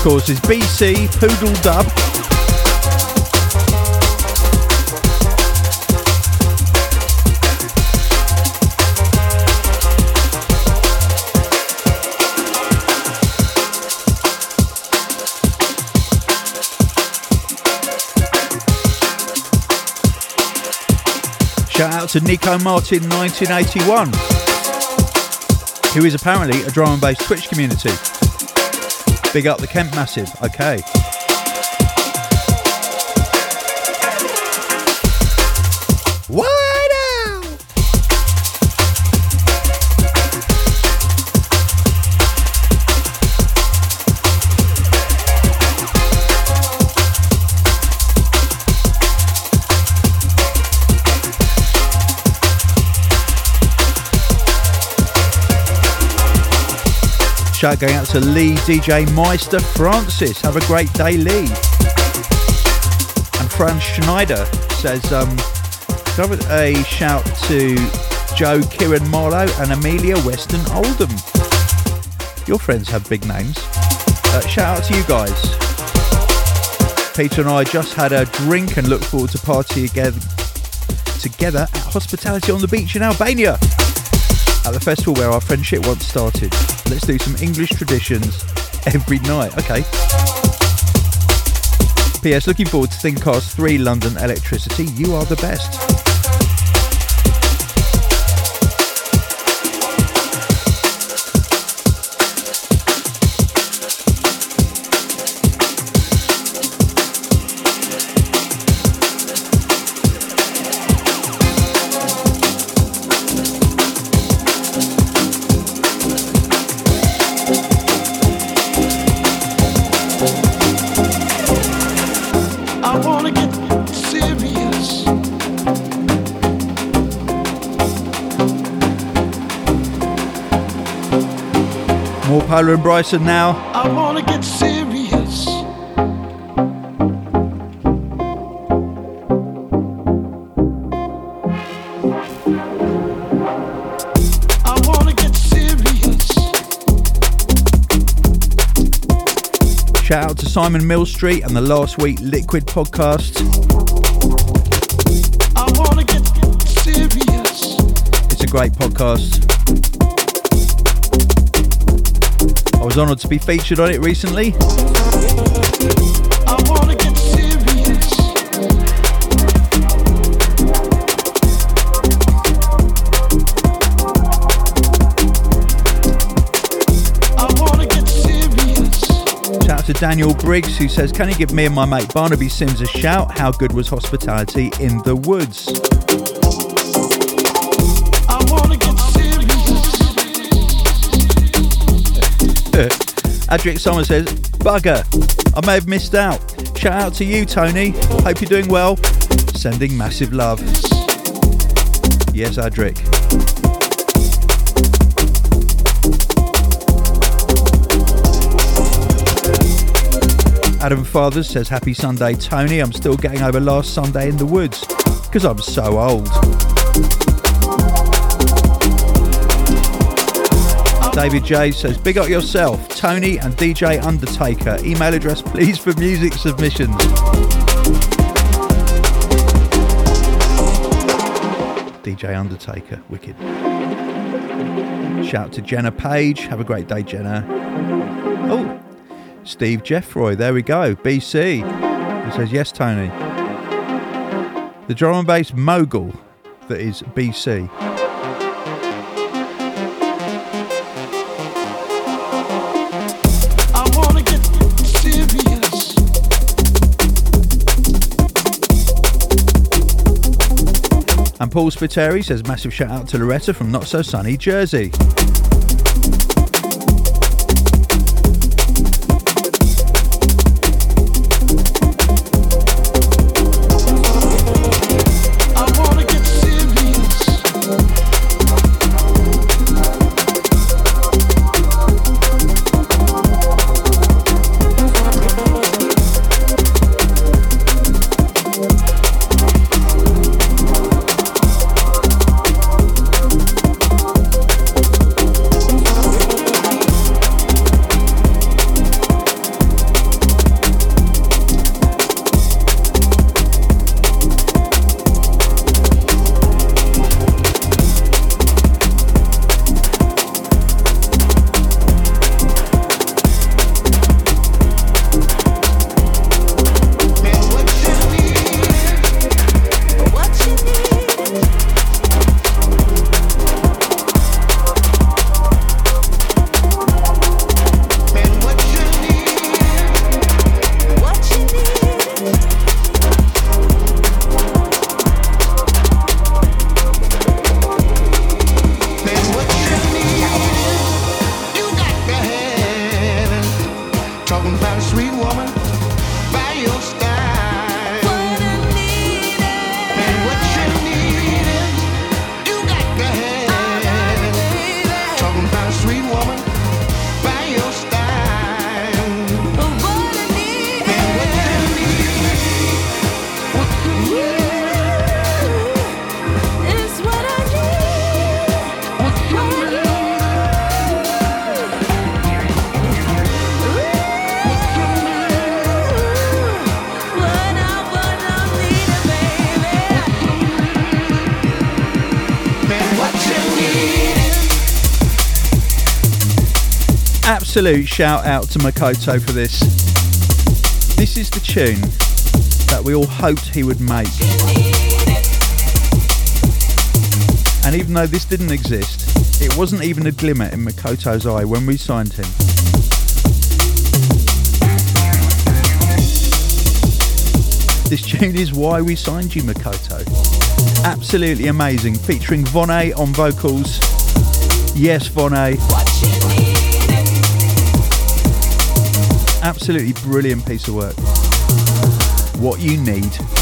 of course, is BC Poodle Dub. Shout out to Nico Martin 1981, who is apparently a drum and bass Twitch community. Big up the Kent Massive. Okay. Going out to Lee DJ Meister Francis. Have a great day, Lee. And Franz Schneider says, um, a shout to Joe Kieran Marlowe and Amelia Weston Oldham. Your friends have big names. Uh, shout out to you guys. Peter and I just had a drink and look forward to party again together at Hospitality on the Beach in Albania at the festival where our friendship once started. Let's do some English traditions every night. Okay. P.S. Looking forward to ThinkCast 3 London Elektricity. You are the best. Pola and Bryson now. I wanna get serious. I wanna get serious. Shout out to Simon Mill Street and the Last Week Liquid podcast. I wanna get serious. It's a great podcast. Was honoured to be featured on it recently. I wanna get serious. I wanna get serious. Shout to Daniel Briggs who says, Can you give me and my mate Barnaby Sims a shout? How good was hospitality in the woods? Adric Sommer says, Bugger, I may have missed out. Shout out to you, Tony. Hope you're doing well. Sending massive love. Yes, Adric. Adam Fathers says, Happy Sunday, Tony. I'm still getting over last Sunday in the woods because I'm so old. David J says, Big up yourself, Tony and DJ Undertaker. Email address, please, for music submissions. DJ Undertaker, wicked. Shout out to Jenna Page. Have a great day, Jenna. Oh, Steve Jeffroy. There we go. BC. He says, Yes, Tony. The drum and bass mogul that is BC. Paul Spiteri says, Massive shout out to Loretta from Not So Sunny, Jersey. Absolute shout out to Makoto for this. This is the tune that we all hoped he would make. And even though this didn't exist, it wasn't even a glimmer in Makoto's eye when we signed him. This tune is why we signed you, Makoto. Absolutely amazing, featuring Vonne on vocals. Yes, Vonne. Absolutely brilliant piece of work. What you need.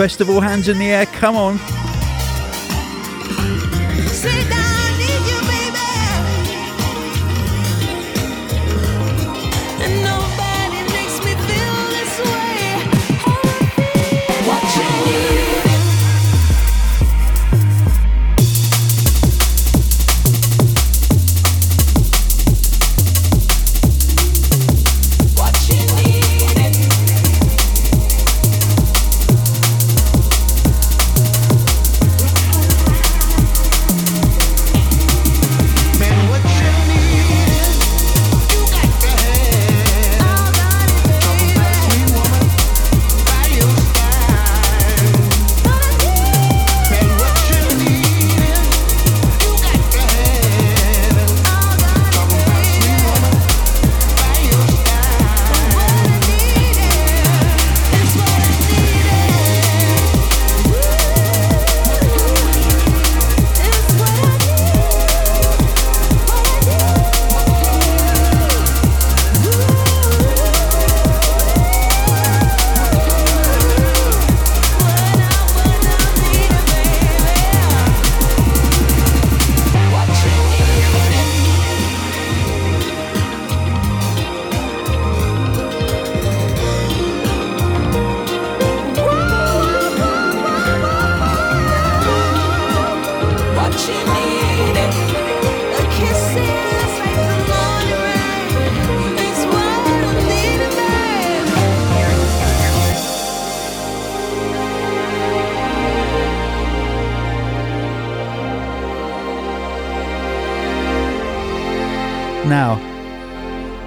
Festival hands in the air, come on.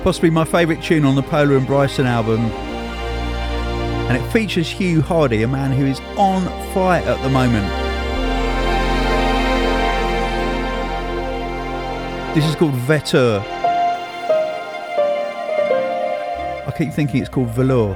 Possibly my favourite tune on the Pola and Bryson album. And it features Hugh Hardie, a man who is on fire at the moment. This is called Veteur. I keep thinking it's called Velour.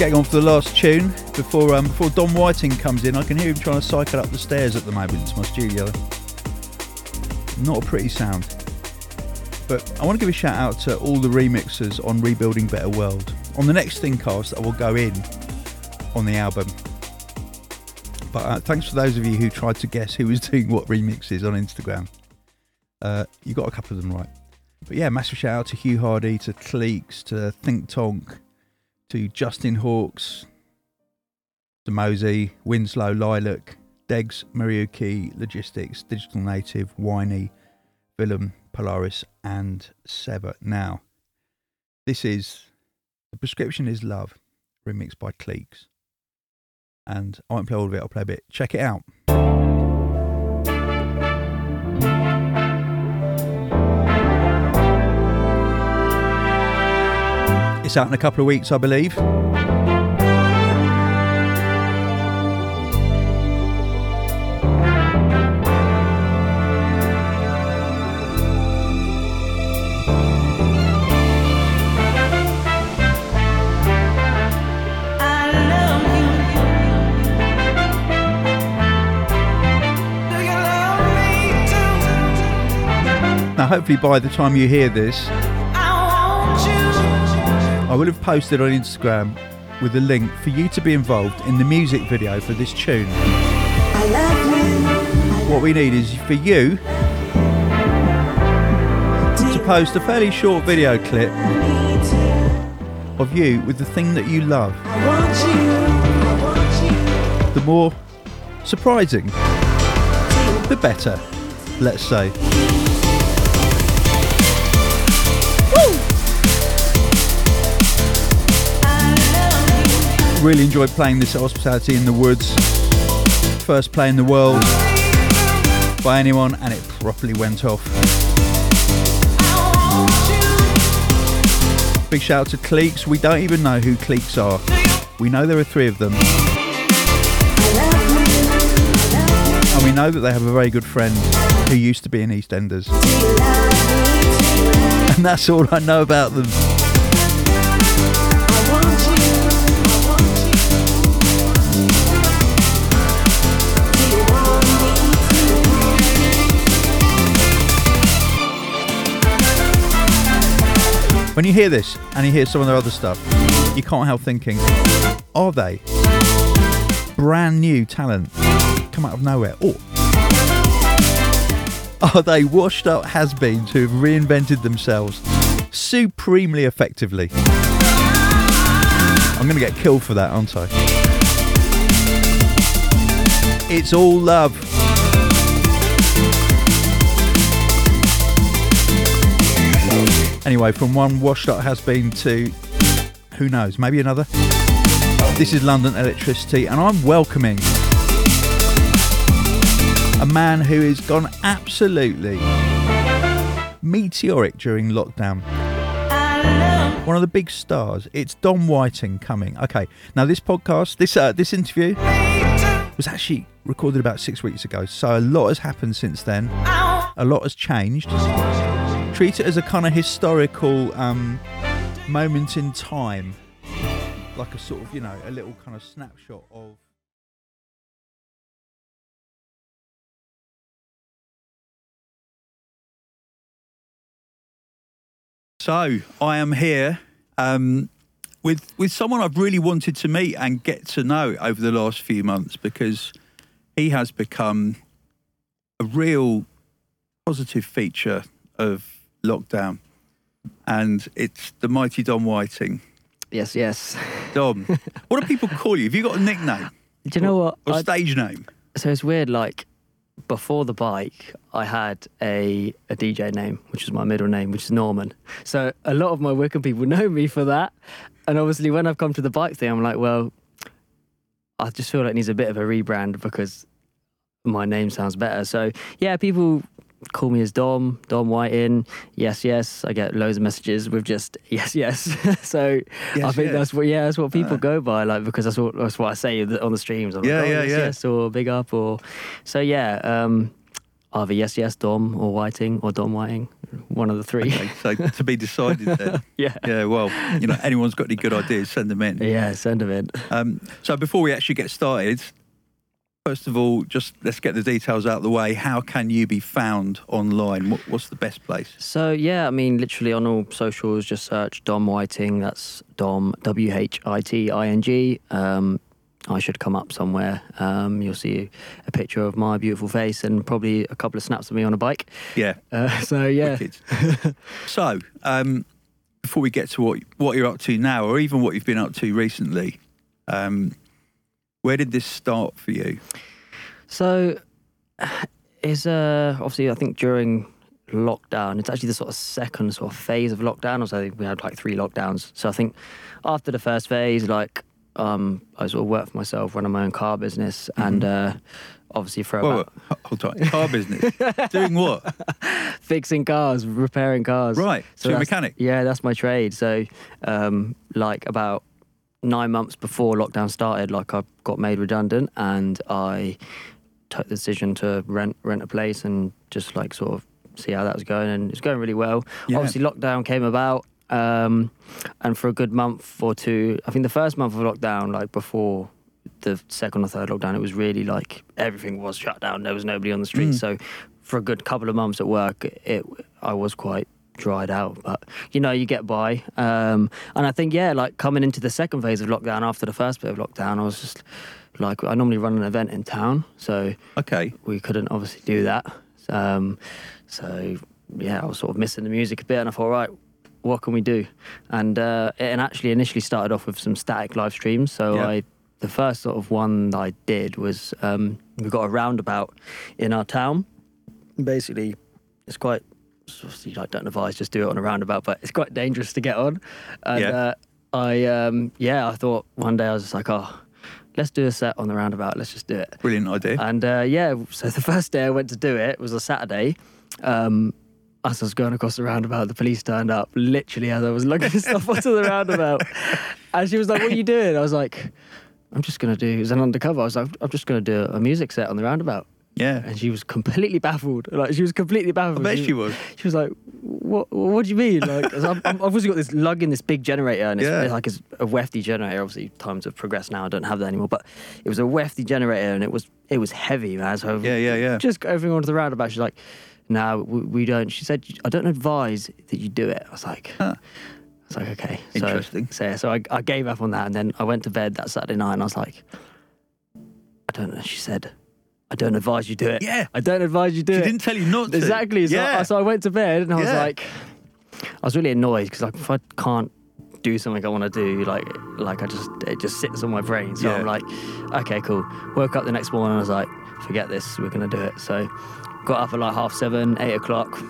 Getting on for the last tune before um, before Dom Whiting comes in. I can hear him trying to cycle up the stairs at the moment to my studio. Not a pretty sound. But I want to give a shout out to all the remixers on Rebuilding Better World. On the next Thinkcast, I will go in on the album. But uh, thanks for those of you who tried to guess who was *laughs* doing what remixes on Instagram. Uh, you got a couple of them right. But yeah, massive shout out to Hugh Hardie, to Cleeks, to Think Tonk, to Justin Hawkes, to Mozey, Winslow, Lilac, Degs, Mariuki, Logistics, Digital Native, Whiney, Willem, Polaris, and Sever. Now, this is The Prescription is Love, remixed by Cleeks. And I won't play all of it, I'll play a bit. Check it out. It's out in a couple of weeks, I believe. Now, hopefully, by the time you hear this, I will have posted on Instagram with a link for you to be involved in the music video for this tune. What we need is for you to post a fairly short video clip of you with the thing that you love. The more surprising, the better, let's say. Really enjoyed playing this at Hospitality in the Woods. First play in the world by anyone, and it properly went off. Big shout out to Cleeks. We don't even know who Cleeks are. We know there are three of them. And we know that they have a very good friend who used to be in EastEnders. *laughs* And that's all I know about them. When you hear this and you hear some of their other stuff, you can't help thinking, are they brand new talent come out of nowhere? Or are they washed up has beens who have reinvented themselves supremely effectively? I'm going to get killed for that, aren't I? It's all love. Anyway, from one washed up has been to who knows, maybe another. This is London Elektricity, and I'm welcoming a man who has gone absolutely meteoric during lockdown. One of the big stars. It's Dom Whiting coming. Okay, now this podcast, this uh, this interview was actually recorded about six weeks ago, so a lot has happened since then. A lot has changed. Treat it as a kind of historical um, moment in time, like a sort of you know a little kind of snapshot of. So I am here um, with with someone I've really wanted to meet and get to know over the last few months because he has become a real positive feature of lockdown, and it's the mighty Dom Whiting. Yes, yes. Dom, *laughs* what do people call you? Have you got a nickname Do you know what? or I- stage name? so it's weird. Like before the bike, I had a a DJ name, which is my middle name, which is Norman. So a lot of my Wycombe people know me for that. And obviously, when I've come to the bike thing, I'm like, well, I just feel like it needs a bit of a rebrand because my name sounds better. So yeah, people call me as Dom, Dom Whiting. Yes, yes. I get loads of messages with just *laughs* yes, yes. *laughs* so I think yes. that's what yeah, that's what people Uh. go by, like because that's what that's what I say on the streams. I'm Yeah, like, oh, yeah, yes, yeah. yes, or big up or so yeah. Um, either yes, yes, Dom or Whiting or Dom Whiting. one of the three. Okay, so to be decided then. *laughs* yeah. Yeah, well, you know, anyone's got any good ideas, send them in. Yeah, send them in. Um, so before we actually get started, first of all, just let's get the details out of the way. How can you be found online? What, what's the best place? So yeah, I mean, literally on all socials, just search Dom Whiting. That's Dom W H I T I N G. Um, I should come up somewhere. Um, you'll see a picture of my beautiful face and probably a couple of snaps of me on a bike. Yeah. Uh, so yeah, *laughs* so, um, before we get to what what you're up to now, or even what you've been up to recently, um, where did this start for you? So, is uh, obviously I think during lockdown, it's actually the sort of second sort of phase of lockdown. So we had like three lockdowns. So I think after the first phase, like um, I sort of worked for myself, running my own car business, and uh, obviously for Whoa, about whoa, hold on, car business, *laughs* doing what? fixing cars, repairing cars. Right, so you're a mechanic. Yeah, that's my trade. So, um, like about nine months before lockdown started, like I got made redundant, and I took the decision to rent rent a place and just like sort of see how that was going, and it's going really well. Yeah. Obviously, lockdown came about. Um, and for a good month or two, I think the first month of lockdown, like before the second or third lockdown, it was really like everything was shut down. There was nobody on the street. Mm. So for a good couple of months at work, it I was quite dried out. But you know, you get by. Um, and I think yeah, like coming into the second phase of lockdown after the first bit of lockdown, I was just like I normally run an event in town, so Okay, we couldn't obviously do that. Um, so yeah, I was sort of missing the music a bit, and I thought, right, what can we do? And uh, it and actually initially started off with some static live streams. So Yeah. I, the first sort of one that I did was um, we got a roundabout in our town. Basically, it's quite. Obviously, I don't advise just do it on a roundabout, but it's quite dangerous to get on. And Yeah. uh, I, um, yeah, I thought one day I was just like, oh, let's do a set on the roundabout. Let's just do it. brilliant idea. And uh, yeah, so the first day I went to do it was a Saturday. Um, as I was going across the roundabout, the police turned up literally as I was lugging *laughs* stuff onto the roundabout. And she was like, What are you doing? I was like, I'm just going to do, it was an undercover. I was like, I'm just going to do a music set on the roundabout. Yeah, And she was completely baffled. Like, she was completely baffled. I bet she was. She was like, "What? What do you mean?" Like, I'm- I've obviously got this lug in this big generator, and it's Yeah. like it's a wefty generator. Obviously, times have progressed now. I don't have that anymore, but it was a wefty generator, and it was it was heavy, man. So Yeah, yeah, yeah. Just everything onto the roundabout. She's like, "No, we, we don't." She said, "I don't advise that you do it." I was like. Huh. I was like, okay. So, Interesting. So, yeah, so I, I gave up on that, and then I went to bed that Saturday night, and I was like, I don't know. She said, I don't advise you to do it. Yeah. I don't advise you do She it. She didn't tell you not to. Exactly. So, yeah. I, so I went to bed and I was like, I was really annoyed because like if I can't do something I want to do, like like I just it just sits on my brain. So Yeah. I'm like, okay, cool. Woke up the next morning and I was like, forget this, we're gonna do it. So got up at like half seven, eight o'clock,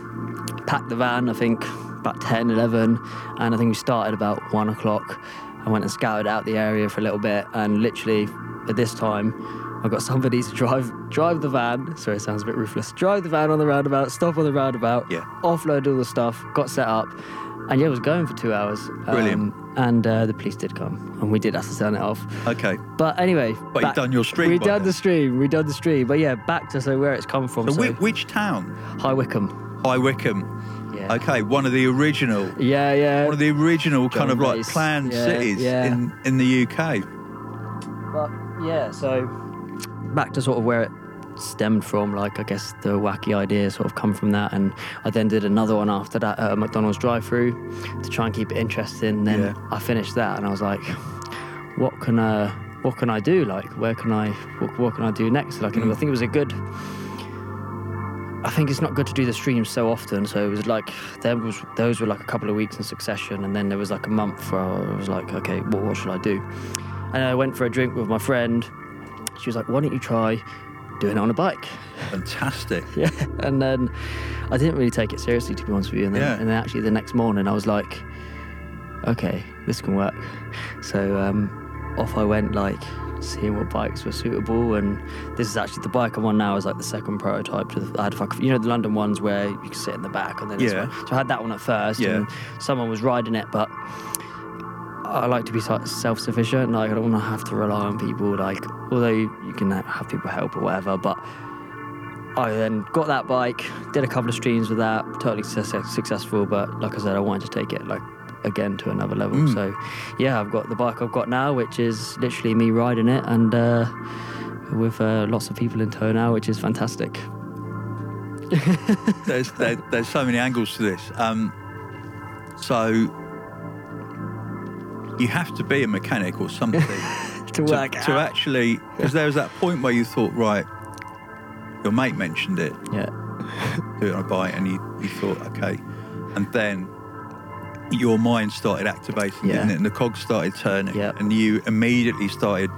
packed the van. I think about 10, 11, and I think we started about one o'clock. I went and scouted out the area for a little bit, and literally at this time, I got somebody to drive drive the van. Sorry, it sounds a bit ruthless. Drive the van on the roundabout, stop on the roundabout, Yeah. offload all the stuff, got set up, and yeah, it was going for two hours. Brilliant. Um, and uh, the police did come, and we did have to turn it off. Okay. But anyway, But you've done your stream We done then. the stream. We done the stream. But yeah, back to so where it's come from. So, So, whi- which town? High Wycombe. High Wycombe. Yeah. Okay, one of the original, Yeah, yeah. one of the original kind Drum of like planned Yeah, cities yeah. in in the UK. But yeah, so back to sort of where it stemmed from, like I guess the wacky idea sort of come from that, and I then did another one after that at a McDonald's drive-through to try and keep it interesting. Then Yeah. I finished that, and I was like, what can uh, what can I do? Like, where can I what, what can I do next? Like, and Mm. I think it was a good. I think it's not good to do the streams so often. So it was like there was those were like a couple of weeks in succession, and then there was like a month where I was like, okay, well, what should I do? And I went for a drink with my friend. She was like, why don't you try doing it on a bike? Fantastic. *laughs* Yeah. And then I didn't really take it seriously, to be honest with you. And then, Yeah. and then actually the next morning, I was like, okay, this can work. So um, off I went, like seeing what bikes were suitable. And this is actually the bike I'm on now is like the second prototype to the, I had like, you know, the London ones where you can sit in the back and then this Yeah. one. So I had that one at first Yeah. and someone was riding it, but I like to be self-sufficient. Like I don't want to have to rely on people. Like although you, can have people help or whatever, but I then got that bike, did a couple of streams with that, totally successful. But like I said, I wanted to take it like again to another level. Mm. So yeah, I've got the bike I've got now, which is literally me riding it, and uh, with uh, lots of people in tow now, which is fantastic. there's there, there's so many angles to this. Um, so you have to be a mechanic or something *laughs* to work to, out. to actually because there was that point where you thought, right, your mate mentioned it, yeah, do it on a bike, and you, you thought, okay, and then your mind started activating, Yeah. didn't it? And the cogs started turning, Yeah. and you immediately started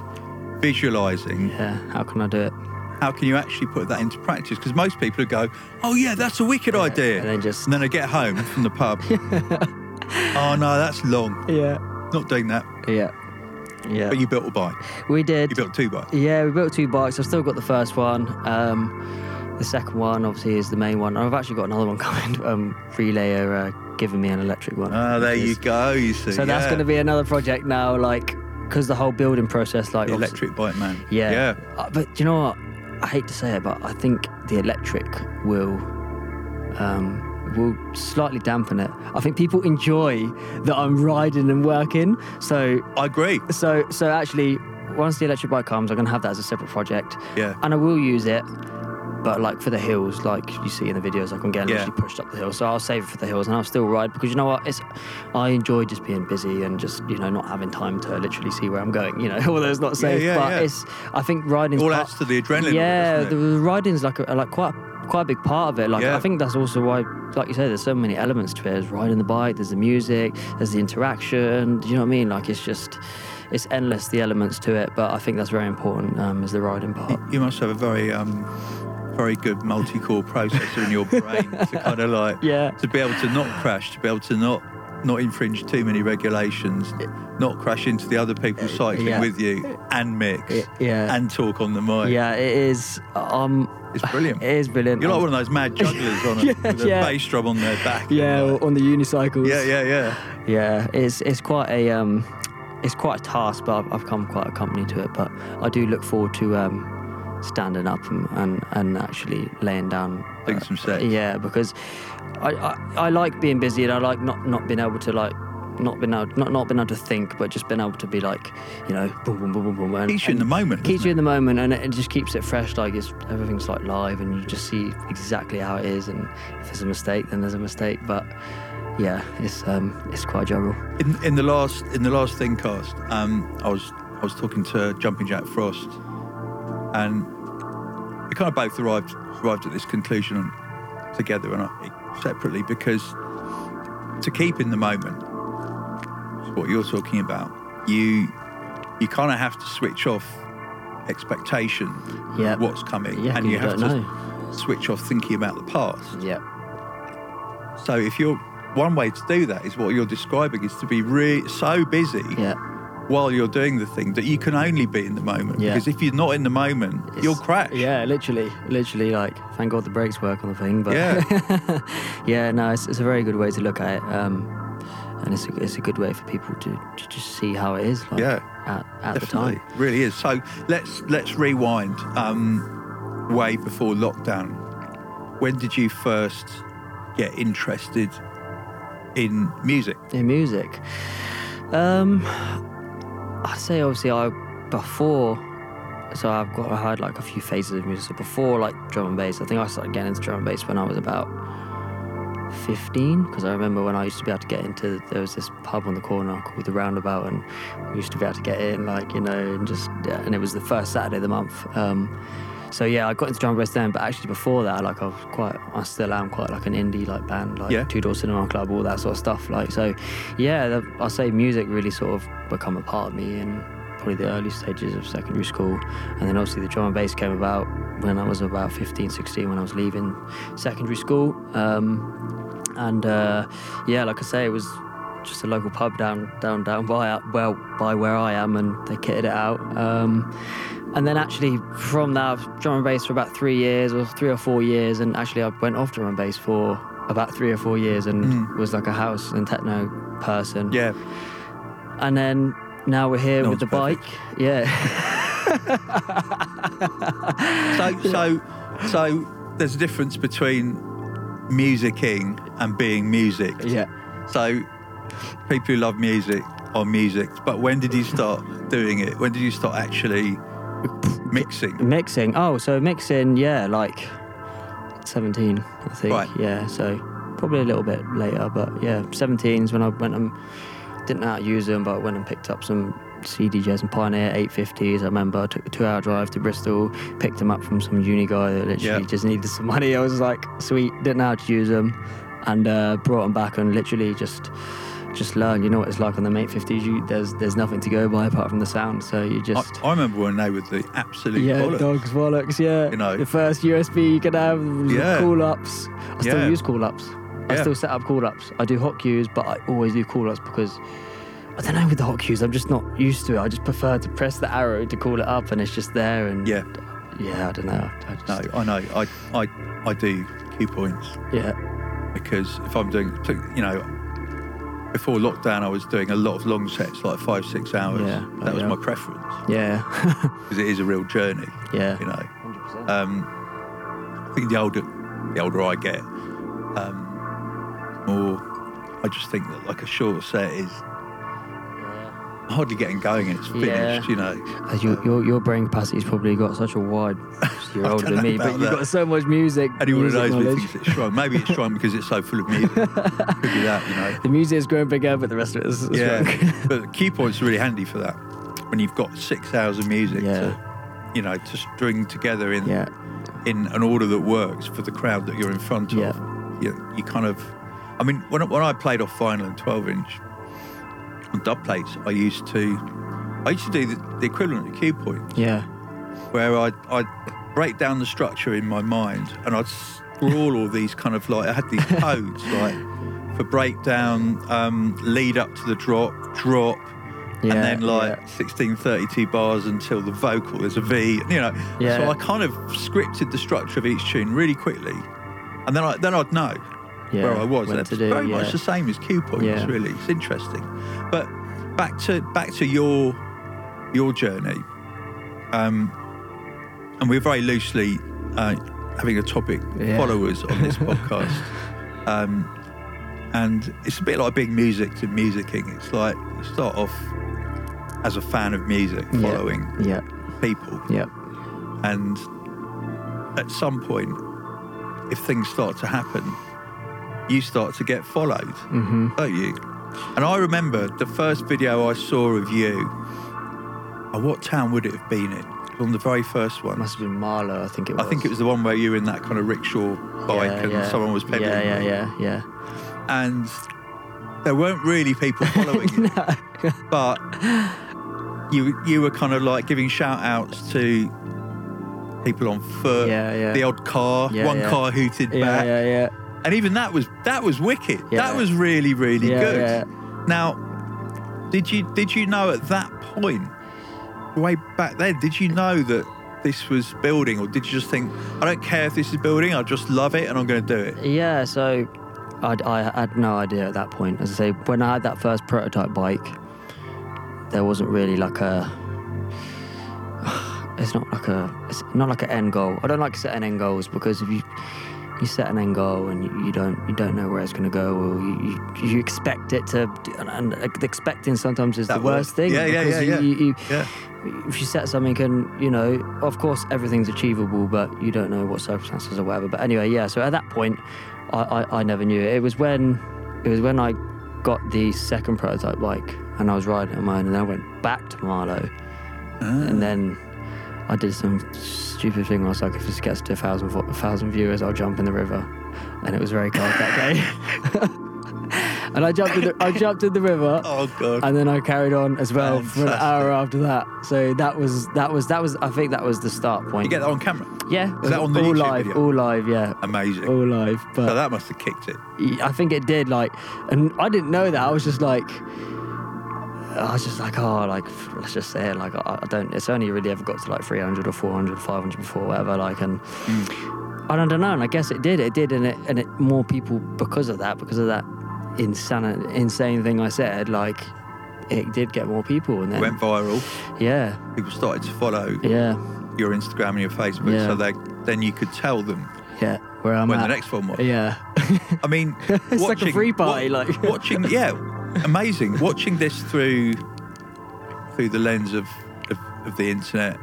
visualizing yeah. How can I do it? how can you actually put that into practice? Because most people would go, "Oh yeah, that's a wicked idea," and then just and then I get home from the pub. *laughs* oh no, that's long. Yeah, Not doing that. yeah, yeah. But you built a bike. we did. You built two bikes. Yeah, we built two bikes. I've still got the first one. Um, the second one, obviously, is the main one. I've actually got another one *laughs* coming. Um, Relay are uh, giving me an electric one. Oh, there you go. You see. So that's going to be another project now, like, because the whole building process, like, the electric bike man. Yeah. Yeah. Uh, but do you know what? I hate to say it, but I think the electric will um, will slightly dampen it. I think people enjoy that I'm riding and working. So I agree. so so actually, once the electric bike comes, I'm gonna have that as a separate project, Yeah. and I will use it. But like for the hills, like you see in the videos, like I'm getting Yeah. literally pushed up the hill. So I'll save it for the hills, and I'll still ride because you know what? It's I enjoy just being busy and just you know not having time to literally see where I'm going. You know, *laughs* although it's not safe, yeah, yeah, but it's I think riding All adds to the adrenaline. yeah, the, the riding's like a, like quite quite a big part of it. Like Yeah. I think that's also why, like you say, there's so many elements to it. There's riding the bike, there's the music, there's the interaction. Do you know what I mean? Like it's just it's endless the elements to it. But I think that's very important. Um, is the riding part. You must have a very, um, very good multi-core processor in your brain *laughs* to kind of like Yeah. to be able to not crash, to be able to not not infringe too many regulations, not crash into the other people cycling yeah. with you, and mix, yeah. and talk on the mic. Yeah, it is. Um, It's brilliant. *laughs* it is brilliant. You're like Um, one of those mad jugglers on a, *laughs* Yeah, with a yeah. bass drum on their back. yeah, like- on the unicycles. yeah, yeah, yeah. Yeah, it's it's quite a um, it's quite a task, but I've, I've come quite accompanied to it. But I do look forward to um, standing up and, and, and actually laying down. Doing some sets. Yeah, because I, I, I like being busy and I like not, not being able to like not being able not not being able to think, but just being able to be like you know boom boom boom boom boom. And, Keeps you in the moment. Keeps you in the moment, and it, it just keeps it fresh. Like it's everything's like live, and you just see exactly how it is. And if there's a mistake, then there's a mistake. But yeah, it's um, it's quite a juggle. In, in the last in the last ThinkCast, um, I was I was talking to Jumping Jack Frost, and we kind of both arrived arrived at this conclusion together and I, separately because to keep in the moment, what you're talking about, you you kind of have to switch off expectation, of Yeah. what's coming, Yeah, and you you have to know. switch off thinking about the past. Yeah. So if you're one way to do that is what you're describing is to be re- so busy Yeah. While you're doing the thing that you can only be in the moment. Yeah. Because if you're not in the moment, you'll crash. Yeah, literally, literally. Like, thank God the brakes work on the thing. But Yeah. *laughs* yeah, no, it's, it's a very good way to look at it, um, and it's a, it's a good way for people to, to just see how it is. Like, Yeah, at, at the Definitely, time. really is. So let's let's rewind. Um, way before lockdown, when did you first get interested in music? In music, um, I'd say obviously I before. So I've got I had like a few phases of music. So before like drum and bass, I think I started getting into drum and bass when I was about 15 because I remember when I used to be able to get into there was this pub on the corner called the Roundabout and we used to be able to get in like you know and just yeah, and it was the first Saturday of the month um, so yeah I got into drum and bass then but actually before that like I was quite I still am quite like an indie like band like Yeah. Two Door Cinema Club all that sort of stuff like so yeah I'll say music really sort of become a part of me in probably the early stages of secondary school and then obviously the drum and bass came about when I was about 15 16 when I was leaving secondary school um, and uh, yeah, like I say, it was just a local pub down, down, down by well by where I am, and they kitted it out. Um, and then actually from that, drum and bass for about three years or three or four years, and actually I went off drum and bass for about three or four years, and hmm. was like a house and techno person. Yeah, And then now we're here No with the one's bike. Yeah. *laughs* so so so there's a difference between musicking and being music. Yeah. So people who love music are music. But when did you start doing it? When did you start actually *laughs* mixing? Mixing. Oh, so mixing, yeah, like 17, I think. Right. Yeah, so probably a little bit later, but yeah, 17s when I went and didn't know how to use them, but I went and picked up some CDJs and Pioneer 850s. I remember I took a two hour drive to Bristol, picked them up from some uni guy that literally Yeah. just needed some money. I was like, sweet, didn't know how to use them, and uh, brought them back and literally just. Just learn, you know what it's like on the Mate 50s. You, there's there's nothing to go by apart from the sound, so you just I remember when they were the absolute yeah, bollocks. dogs, bollocks, yeah. You know. the first USB you could have, Yeah. call ups. I still Yeah. use call ups. I Yeah. still set up call ups. I do hot cues, but I always do call ups because I don't know with the hot cues, I'm just not used to it. I just prefer to press the arrow to call it up, and it's just there. And Yeah. yeah, I don't know. I just, No, I know. I, I, I do key points yeah, because if I'm doing, you know, before lockdown, I was doing a lot of long sets, like five, six hours. Yeah, that was yeah. my preference yeah, *laughs* because it is a real journey. yeah. You know, um, I think the older, the older I get, um, more I just think that like a short set is hardly getting going and it's finished. Yeah. You know, Uh, your, your your brain capacity's probably got such a wide. *laughs* You're older than me, but you've that. got so much music. anyone who music knows me thinks it's strong. Maybe it's strong because it's so full of music. *laughs* Could be that, you know. The music's growing bigger, but the rest of it is, is Yeah, *laughs* but key points are really handy for that. When you've got six hours of music Yeah. to, you know, to string together in yeah, in an order that works for the crowd that you're in front of. Yeah. You, you kind of, I mean, when, I- when I played off vinyl and 12 inch on dub plates, I used to, I used to do the, the equivalent of key points, yeah, where I'd, I'd break down the structure in my mind and I'd scrawl all these kind of like, I had these codes like for breakdown, um, lead up to the drop, drop, yeah. and then like yeah. 1632 bars until the vocal there's a V you know Yeah. so I kind of scripted the structure of each tune really quickly and then I then I'd know yeah. where I was and it's do, very yeah. much the same as cue points Yeah. really. It's interesting. But back to back to your your journey. Um and we're very loosely uh, having a topic followers on this *laughs* podcast. Um and it's a bit like being music to musicking it's like you start off as a fan of music following Yeah, people. Yeah, and at some point if things start to happen you start to get followed hmm don't you and i remember the first video i saw of you oh, what town would it have been in on the very first one must have been Marlow. I think it was. i think it was the one where you were in that kind of rickshaw bike Yeah, and yeah. someone was pedaling Yeah, you. yeah, yeah, yeah. and there weren't really people *laughs* following you but you you were kind of like giving shout outs to people on foot Yeah, yeah. the odd car Yeah, one car hooted Yeah, back yeah, yeah. And even that was that was wicked Yeah. that was really really Yeah, good yeah. now did you did you know at that point way back then did you know that this was building or did you just think i don't care if this is building i just love it and i'm going to do it Yeah, so I, I had no idea at that point. As I say, when I had that first prototype bike, there wasn't really like a. *sighs* It's not like a. It's not like an end goal. I don't like setting end goals because if you you set an end goal and you, you don't you don't know where it's going to go or you, you, you expect it to and, expecting sometimes is That the worst was- thing yeah, yeah, because yeah, yeah. you, yeah. if you set something and you know of course everything's achievable but you don't know what circumstances or whatever. But anyway yeah so at that point I, I, I never knew. It was when it was when I got the second prototype bike and I was riding on mine and then I went back to Marlow and ah. then I did some stupid thing where I was like if this gets to a thousand, a thousand viewers I'll jump in the river and it was very cold that day *laughs* and I jumped in the, I jumped in the river *laughs* oh god and then I carried on as well for an hour after that. So that was that was that was I think that was the start point. you get that on camera yeah, Is that on the all YouTube live, video? all live, yeah, amazing all live. But so that must have kicked it I think it did like, and I didn't know that. I was just like. I was just like, oh, like, let's just say it. Like, I, I don't, it's only really ever got to like 300 or 400, 500 before, whatever. Like, and Mm. I don't know. And I guess it did. It did. And it, and it, more people, because of that, because of that insane, insane thing I said, like, it did get more people. And then, went viral yeah, people started to follow yeah, your instagram and your facebook Yeah. so they then you could tell them Yeah, where I'm when at. the next one was. Yeah. I mean, *laughs* It's like a watching- free party, wa- like- watching. Yeah, amazing. Watching this through through the lens of, of of the internet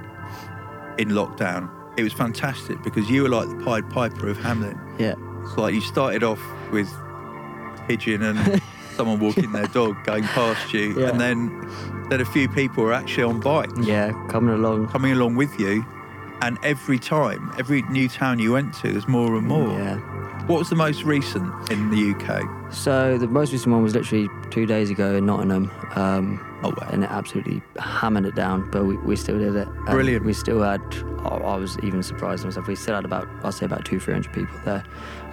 in lockdown, it was fantastic because you were like the Pied Piper of Hamlet. Yeah. It's like you started off with pigeon and *laughs* someone walking their dog going past you, Yeah. and then then a few people were actually on bikes Yeah, coming along. coming along with you. And every time, every new town you went to, there's more and more. Yeah. What was the most recent in the UK? So the most recent one was literally two days ago in Nottingham. Um, Oh, wow. And it absolutely hammered it down, but we, we still did it. And Brilliant. We still had, I I was even surprised myself, we still had about, I'd say about two, 300 people there.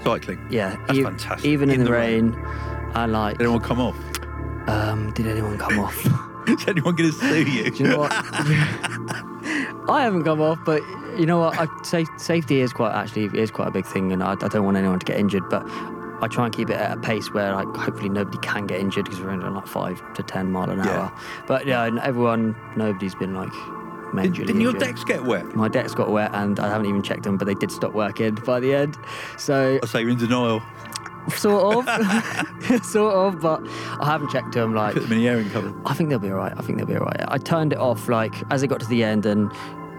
Cycling. Yeah. That's e- fantastic. Even in, In the, the rain. And like, Did anyone come off? um, did anyone come off? *laughs* Is anyone going to sue you? Do you know what? *laughs* *laughs* I haven't come off, but you know what? I say safety is quite actually is quite a big thing, and I, I don't want anyone to get injured. But I try and keep it at a pace where like hopefully nobody can get injured because we're only on like five to ten mile an Yeah. hour. But yeah, everyone, nobody's been like Did, didn't your decks get wet? My decks got wet, and I haven't even checked them, but they did stop working *laughs* by the end. So I say you're in denial. sort of, *laughs* *laughs* sort of, but I haven't checked them. Like Put them in the airing cupboard. I think they'll be all right. I think they'll be all right. I turned it off like as it got to the end and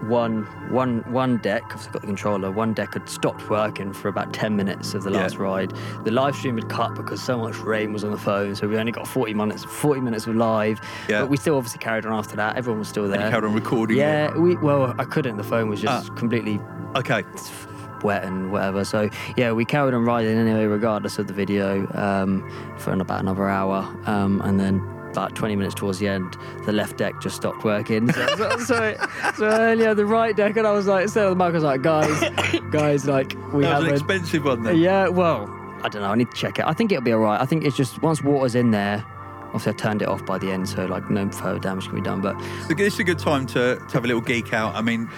one one one deck, I've got the controller, one deck had stopped working for about 10 minutes of the Yeah. last ride. The live stream had cut because so much rain was on the phone, so we only got 40 minutes 40 minutes of live. Yeah. But we still obviously carried on after that. Everyone was still And you there. carried on recording yeah, we well, I couldn't. The phone was just Ah. completely. Okay. wet and whatever. So yeah, we carried on riding anyway, regardless of the video, um, for about another hour, um, and then about 20 minutes towards the end, the left deck just stopped working. So, so, *laughs* so, so I only had the right deck, and I was like, instead of the mic, I was like, guys, *laughs* guys, like we That was an expensive one then. Yeah, well, I don't know. I need to check it. I think it'll be all right. I think it's just once water's in there. Obviously, I turned it off by the end, so like no further damage can be done. But So it's a good time to, to have a little geek out. I mean,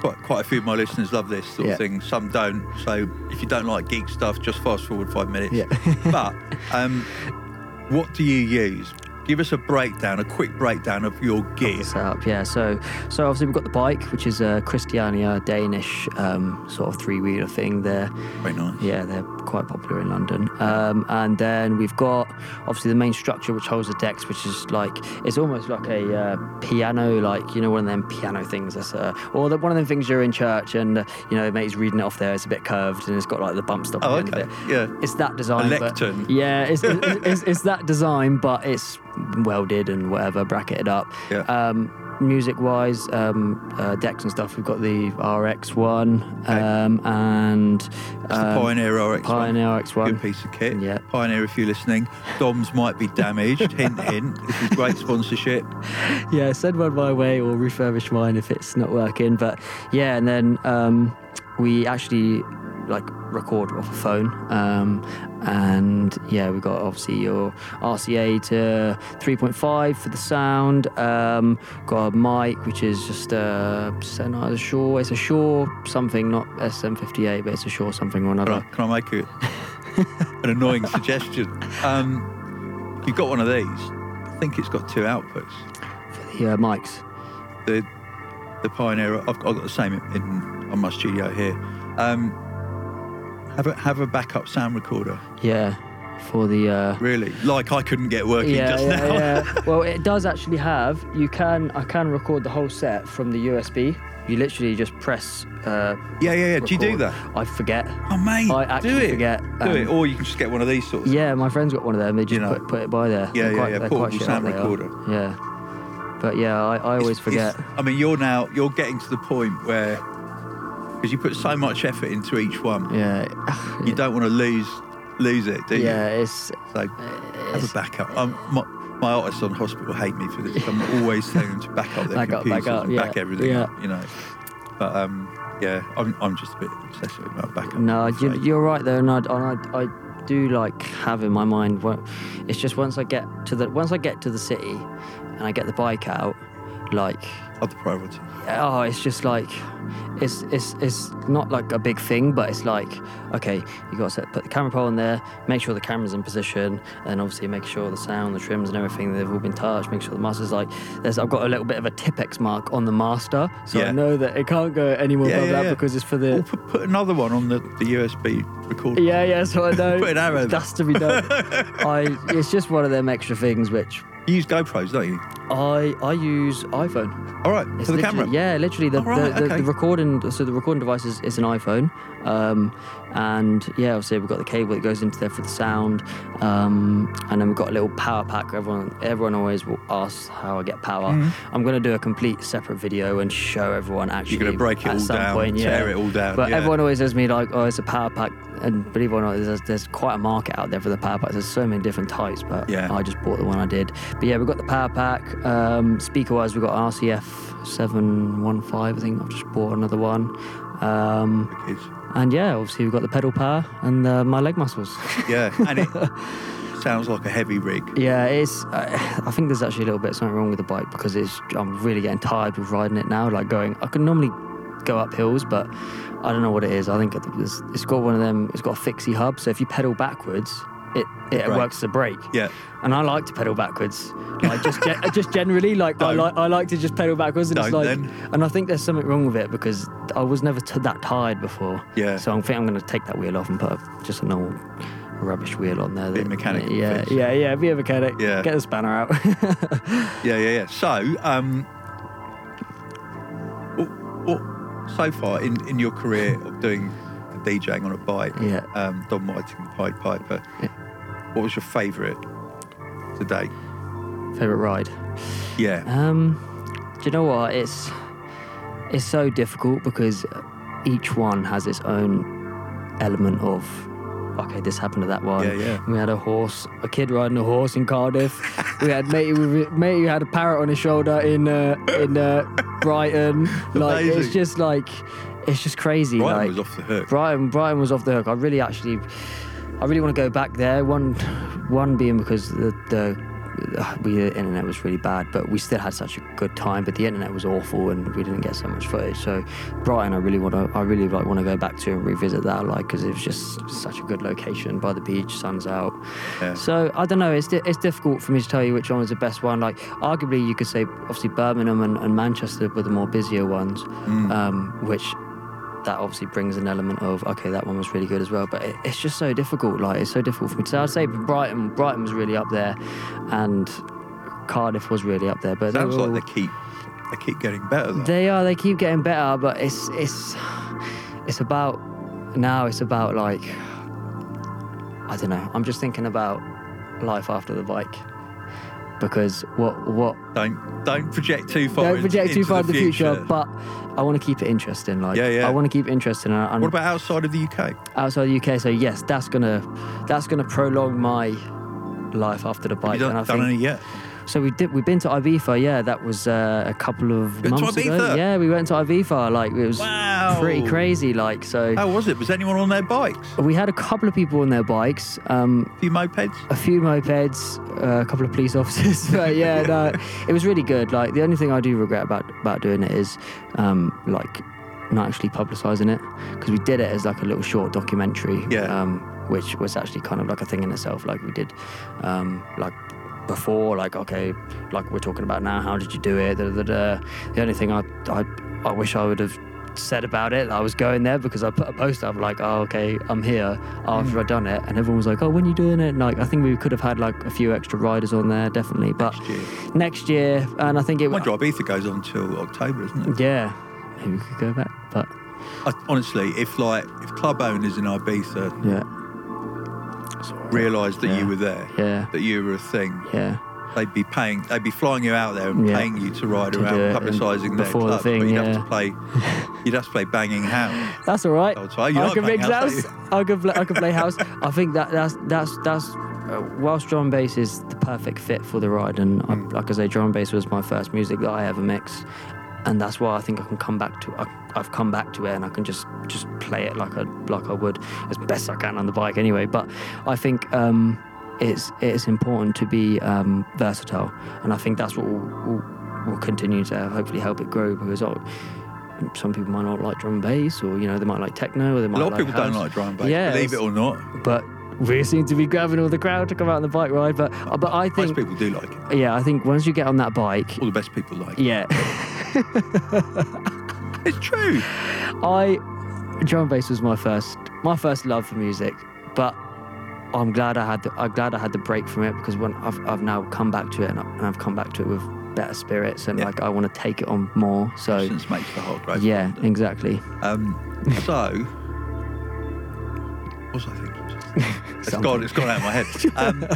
quite, quite a few of my listeners love this sort Yeah. of thing. Some don't. So if you don't like geek stuff, just fast forward five minutes. Yeah. but um, *laughs* what do you use? Give us a breakdown, a quick breakdown of your gear. setup. Yeah, so so obviously we've got the bike, which is a Christiania Danish um, sort of three wheeler thing. There, Very nice. yeah, they're quite popular in London. Um, and then we've got obviously the main structure, which holds the decks, which is like it's almost like a uh, piano, like you know one of them piano things. That's uh, or the, one of them things you're in church and uh, you know mate's reading it off there. It's a bit curved and it's got like the bump stop Oh, at the end okay. of it. Yeah. It's that design. but- lectern. yeah, it's, it's, it's, it's that design, but it's welded and whatever, bracketed up. Yeah. Um, music wise, um, uh, decks and stuff, we've got the RX1 um, and That's the um, Pioneer RX1. Pioneer RX1. Good piece of kit. Yeah. Pioneer, if you're listening, DOMs might be damaged. hint, hint. This is great sponsorship. *laughs* yeah, send one my way or refurbish mine if it's not working. But yeah, and then um, we actually like record off a phone. Um, and yeah, we've got obviously your RCA to 3.5 for the sound. Um, got a mic which is just a Sennheiser Shure. It's a Shure something, not SM58, but it's a Shure something or another. Can I make a, *laughs* an annoying suggestion? Um, you've got one of these. I think it's got two outputs. For the uh, mics. The the Pioneer. I've, I've got the same in, in on my studio here. Um, have a have a backup sound recorder. Yeah, for the. Uh, Really, like I couldn't get working yeah, just yeah, now. yeah. *laughs* Well, it does actually have. You can. I can record the whole set from the USB. You literally just press. Uh, yeah, yeah, yeah. Do you do that? I forget. Oh, mate, I do actually it. forget. Do um, it, or you can just get one of these sorts. Yeah, my friend's got one of them. They just You know. put, put it by there. Yeah, yeah, quite, yeah, portable shit, sound recorder. Yeah. But yeah, I, I always It's- forget. it's- I mean, you're now you're getting to the point where because you put so much effort into each one, Yeah. you don't want to lose lose it, do you? Yeah, it's. So have a backup. Um, my, my artists on hospital hate me for this. *laughs* I'm always telling them to back up their Back up, computers back up, and yeah, back everything yeah. up, you know. But um, yeah, I'm, I'm just a bit obsessive about backup. No, you, you're right though, and I, and I, I do like have in my mind. It's just once I get to the once I get to the city, and I get the bike out, like Other priority. oh, it's just like it's it's it's not like a big thing, but it's like okay, you got to set, put the camera pole in there, make sure the camera's in position, and obviously make sure the sound, the trims, and everything they've all been touched. Make sure the master's like there's I've got a little bit of a Tipex mark on the master, so Yeah. I know that it can't go any more Yeah, above yeah, that because it's for Or the. put, put another one on the, the USB recorder. Yeah, yeah, so I *laughs* know Put an arrow there. that's to be done. *laughs* I it's just one of them extra things which You use GoPros, don't you? I I use iPhone. All right, It's for the camera. Yeah, literally the, right, the, the, okay. the recording. So the recording device is, is an iPhone, um, and yeah, obviously we've got the cable that goes into there for the sound, um, and then we've got a little power pack. Everyone everyone always will ask how I get power. Mm-hmm. I'm going to do a complete separate video and show everyone actually. You're gonna break it at all some down, point, yeah. tear it all down, But yeah. everyone always says to me like, "Oh, it's a power pack," and believe it or not, there's, there's quite a market out there for the power packs. There's so many different types, but Yeah. I just bought the one I did. But yeah, we've got the power pack. Um, speaker wise, we've got RCF 715, I think. I've just bought another one. Um, Kids. And yeah, obviously, we've got the pedal power and uh, my leg muscles. *laughs* Yeah, and it sounds like a heavy rig. yeah, it's. Uh, I think there's actually a little bit something wrong with the bike because it's. I'm really getting tired with riding it now. Like going, I can normally go up hills, but I don't know what it is. I think it's, it's got one of them. It's got a fixie hub, so if you pedal backwards, it it works as a brake. Yeah. And I like to pedal backwards, like just ge- *laughs* just generally, like I like I like to just pedal backwards, and it's Don't like, then. and I think there's something wrong with it because I was never t- that tired before. Yeah. So I think I'm going to take that wheel off and put a, just a normal rubbish wheel on there. Bit that- mechanical Yeah, fix. yeah, yeah. Be a mechanic. Yeah. Get the spanner out. *laughs* Yeah, yeah, yeah. So, um, what, what so far in, in your career of doing DJing on a bike, Yeah. um, Dom Whiting, the Pied Piper, what was your favourite today? Favorite ride. Yeah, Um, do you know what? It's it's so difficult because each one has its own element of okay, this happened to that one. Yeah, yeah. We had a horse, a kid riding a horse in Cardiff. we had matey with matey who had a parrot on his shoulder in uh, in uh, Brighton. Like it's Amazing. just like it's just crazy. Brighton like, was off the hook. Brighton, Brighton was off the hook. I really actually, I really want to go back there. One, one being because the the. *sighs* We, the internet was really bad, but we still had such a good time. But the internet was awful, and we didn't get so much footage. So, Brighton, I really want to, I really like want to go back to and revisit that, like, because it was just such a good location by the beach, sun's out. Yeah. So I don't know. It's di- it's difficult for me to tell you which one was the best one. Like, arguably, you could say obviously Birmingham and, and Manchester were the more busier ones, um, which that obviously brings an element of okay, that one was really good as well. But it, it's just so difficult. Like it's so difficult for me to say. I'd say Brighton, Brighton was really up there, and Cardiff was really up there. But they Sounds were like they keep they keep getting better. Though. they are. They keep getting better, but it's it's it's about now. It's about like I don't know. I'm just thinking about life after the bike because what what don't don't project too far. don't project too far into the future, but I want to keep it interesting. Like Yeah, yeah. I want to keep it interesting. And, and what about outside of the UK? outside the UK? So yes, that's gonna that's gonna prolong my life after the Have bike. you and I done, done think any yet? So. We did. We've been to Ibiza. Yeah, that was uh, a couple of months ago. Yeah, we went to Ibiza. Like it was Wow. pretty crazy. Like so. How was it? Was anyone on their bikes? We had a couple of people on their bikes, um, A few mopeds? a few mopeds, uh, a couple of police *laughs* officers. but yeah, no, it was really good. Like the only thing I do regret about about doing it is um, like not actually publicising it because we did it as like a little short documentary. Yeah. Um, which was actually kind of like a thing in itself. Like we did, um, like before, like okay, like we're talking about now. How did you do it? Da, da, da. The only thing I, I I wish I would have said about it. I was going there because I put a post up like, oh okay, I'm here after mm. I'd done it, and everyone was like, oh when you doing it? And, like I think we could have had like a few extra riders on there, definitely. But Next year. next year, and I think it My drive Ibiza goes on till October, isn't it? Yeah, maybe we could go back, but I, honestly, if like if club owners in Ibiza yeah, realised that Yeah. you were there, yeah, that you were a thing, yeah. they'd be paying, they'd be flying you out there and Yeah. paying you to ride To around, publicising their before the thing, but you'd yeah. have to play, *laughs* you'd have to play banging house. That's all right. You I like can mix house, house. I can play. I can play house. *laughs* I think that that's that's that's. Uh, whilst drum and bass is the perfect fit for the ride, and I, Mm. like I say, drum and bass was my first music that I ever mixed, and that's why I think I can come back to. I, I've come back to it, and I can just just play it like I like I would as best I can on the bike anyway. But I think. Um, it's it's important to be um, versatile, and I think that's what will, will, will continue to hopefully help it grow because oh, some people might not like drum and bass, or you know they might like techno, or they might. A lot of like people don't like drum and bass, believe it or not. But we seem to be grabbing all the crowd to come out on the bike ride. But uh, but I think Most people do like it. yeah, I think once you get on that bike, All the best people like it. yeah, *laughs* It's true. I drum and bass was my first my first love for music, but I'm glad I had the, I'm glad I had the break from it because when I've I've now come back to it and, I, I've come back to it with better spirits and Yeah. like I want to take it on more. So Absence makes the heart grow. yeah, exactly. Um, so, what was I thinking? It's gone. It's gone out of my head. *laughs* Um,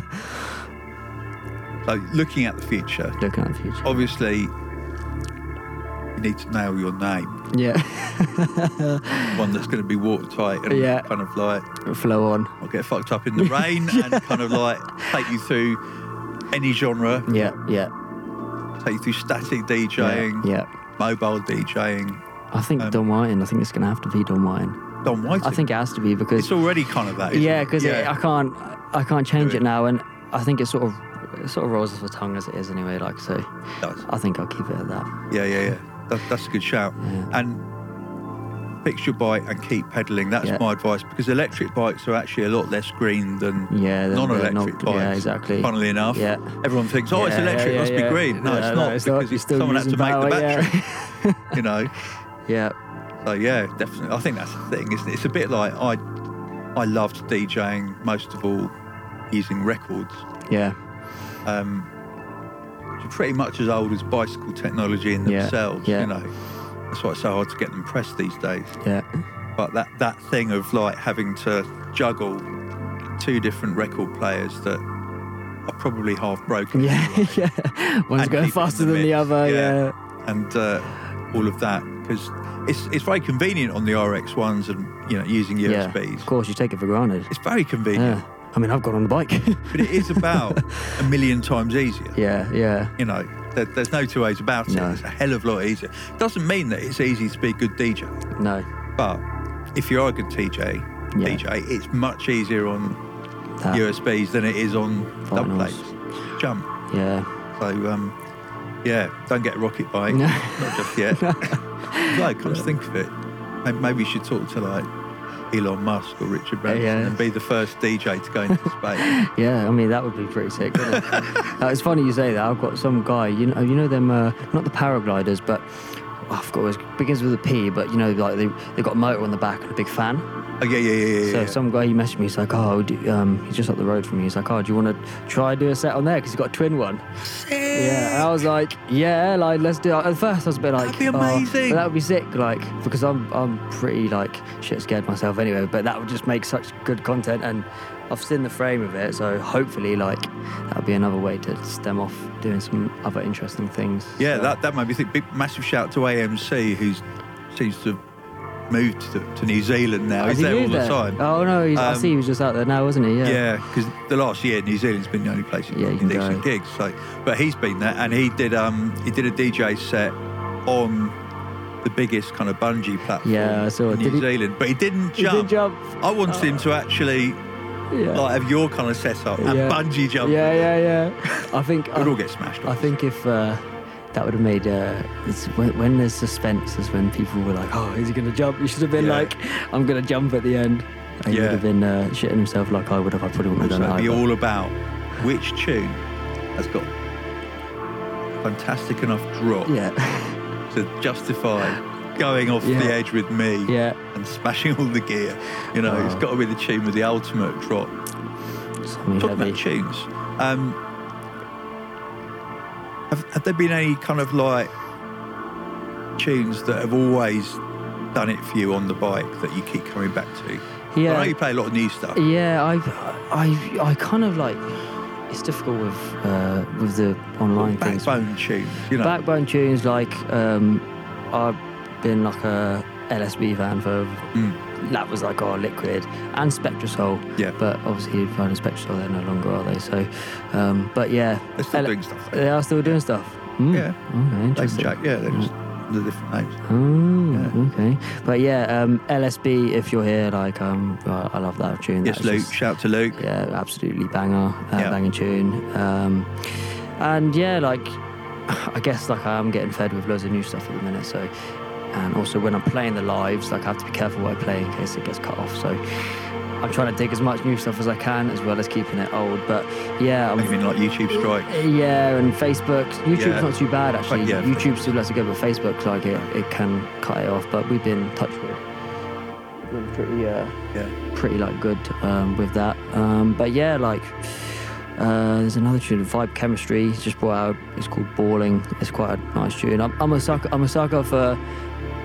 so, looking at the future, Looking at the future. obviously, you need to nail your name. Yeah, *laughs* One that's going to be watertight and Yeah. kind of like flow on. I'll get fucked up in the rain *laughs* and kind of like take you through any genre, Yeah, yeah, take you through static DJing, yeah. mobile DJing. I think Um, Dom Whiting. I think it's going to have to be Dom Whiting. Don White. I think it has to be because it's already kind of that. isn't yeah, it? because I can't I can't change it it. now, and I think it sort of it sort of rolls off the tongue as it is anyway. Like so, does. I think I'll keep it at that. Yeah, yeah, yeah. That, that's a good shout. Yeah. And fix your bike and keep pedaling. That's Yeah. my advice because electric bikes are actually a lot less green than Yeah, non-electric not- bikes. Yeah, exactly. Funnily enough, Yeah. everyone thinks, "Oh, it's Yeah, electric, yeah, must yeah. be green." No, Yeah, it's no, not it's because You're it's still someone had to make the battery. yeah. *laughs* you know. Yeah, So yeah, definitely. I think that's the thing, isn't it? It's a bit like I, I loved DJing most of all using records. yeah, Um, pretty much as old as bicycle technology in themselves. yeah. You know, that's why it's so hard to get them pressed these days. yeah, But that that thing of like having to juggle two different record players that are probably half broken. yeah, anyway, *laughs* yeah. One's And going keep it in faster than the other. yeah. Yeah, and uh, all of that because it's it's very convenient on the RX ones and you know using USBs. yeah. Of course, you take it for granted. It's very convenient, Yeah, I mean, I've got on the bike. *laughs* but it is about a million times easier. *laughs* yeah, yeah, You know, there, there's no two ways about it. No. It's a hell of a lot easier. Doesn't mean that it's easy to be a good DJ, no, but if you are a good TJ, Yeah. DJ, it's much easier on that, USBs than it is on double plates. Jump. yeah, So um, yeah, don't get a rocket bike. No. Not just yet. *laughs* *laughs* like, come to think of it, maybe, maybe you should talk to like Elon Musk or Richard Branson Yeah. and be the first DJ to go into *laughs* space. yeah. I mean, that would be pretty sick. Wouldn't it? uh, it's funny you say that. I've got some guy. You know, you know them. Uh, not the paragliders, but I forgot. It begins with a P. But you know, like they they got a motor on the back and a big fan. Oh yeah, yeah, yeah, yeah. So yeah. some guy he messaged me. He's like, oh, do, um, he's just up the road from me. He's like, oh, do you want to try and do a set on there? Because he's got a twin one. Sick. Yeah, and I was like, yeah, like let's do it. At first, I was a bit like, That'd be oh, amazing. but that would be sick, like because I'm I'm pretty like shit scared myself anyway. But that would just make such good content, and I've seen the frame of it, so hopefully, like that'll be another way to stem off doing some other interesting things. yeah, So- that that made me think. Big massive shout to AMC, who seems to have moved to, to New Zealand now. Has He's he there all moved the there? time. Oh no, he's, I Um, see he was just out there now, wasn't he? Yeah. Yeah, because the last year New Zealand's been the only place Yeah, can decent go. gigs. So, but he's been there, and he did um he did a DJ set on the biggest kind of bungee platform Yeah, I saw in New he- Zealand, but he didn't jump. He jump. did jump. I wanted him to actually Yeah. like have your kind of setup and Yeah. bungee jump. Yeah, yeah, yeah. I think We'd I, all get smashed. I think if uh, that would have made uh, it's when, when there's suspense is when people were like, "Oh, is he going to jump?" You should have been Yeah. like, "I'm going to jump at the end." And he would have been uh, shitting himself like I would have. I probably wouldn't have done it'd be all about which tune has got fantastic enough drop yeah, to justify going off Yeah. the edge with me yeah. and smashing all the gear. You know, It's got to be the tune with the ultimate drop. Something Talking heavy. about tunes, um, have, have there been any kind of like tunes that have always done it for you on the bike that you keep coming back to? I know Yeah, you play a lot of new stuff. yeah. I, I, I kind of like. It's difficult with uh, with the online things. Backbone tunes, you know. Backbone tunes like um, I've been like a LSB fan for Mm. that was like our liquid and Spectrasoul. Yeah. But obviously Fine Spectrasoul they're no longer are they? So um, but yeah. They're still L- doing stuff. They are still doing stuff. Mm. Yeah. Okay, interesting. Jack, yeah, they're just under different names. Oh, okay. But yeah, um, LSB, if you're here, like, um, I I love that tune. Yes, That's Luke. just- Shout to Luke. yeah, absolutely banger, uh, Yeah. banging tune. Um, and yeah, like *sighs* I guess like I am getting fed with loads of new stuff at the minute. So, and also when I'm playing the lives, like I have to be careful what I play in case it gets cut off. So, I'm trying to dig as much new stuff as I can, as well as keeping it old. But yeah, I'm, I mean, like YouTube Strike. yeah, and Facebook. YouTube's Yeah. not too bad actually. But yeah, YouTube still has to go, but Facebook like it, it can cut it off. But we've been touch with. Been pretty uh, Yeah. pretty like good um, with that. Um, but yeah, like uh, there's another tune, Vibe Chemistry, just brought out. It's called Balling. It's quite a nice tune. I'm, I'm a sucker. I'm a sucker for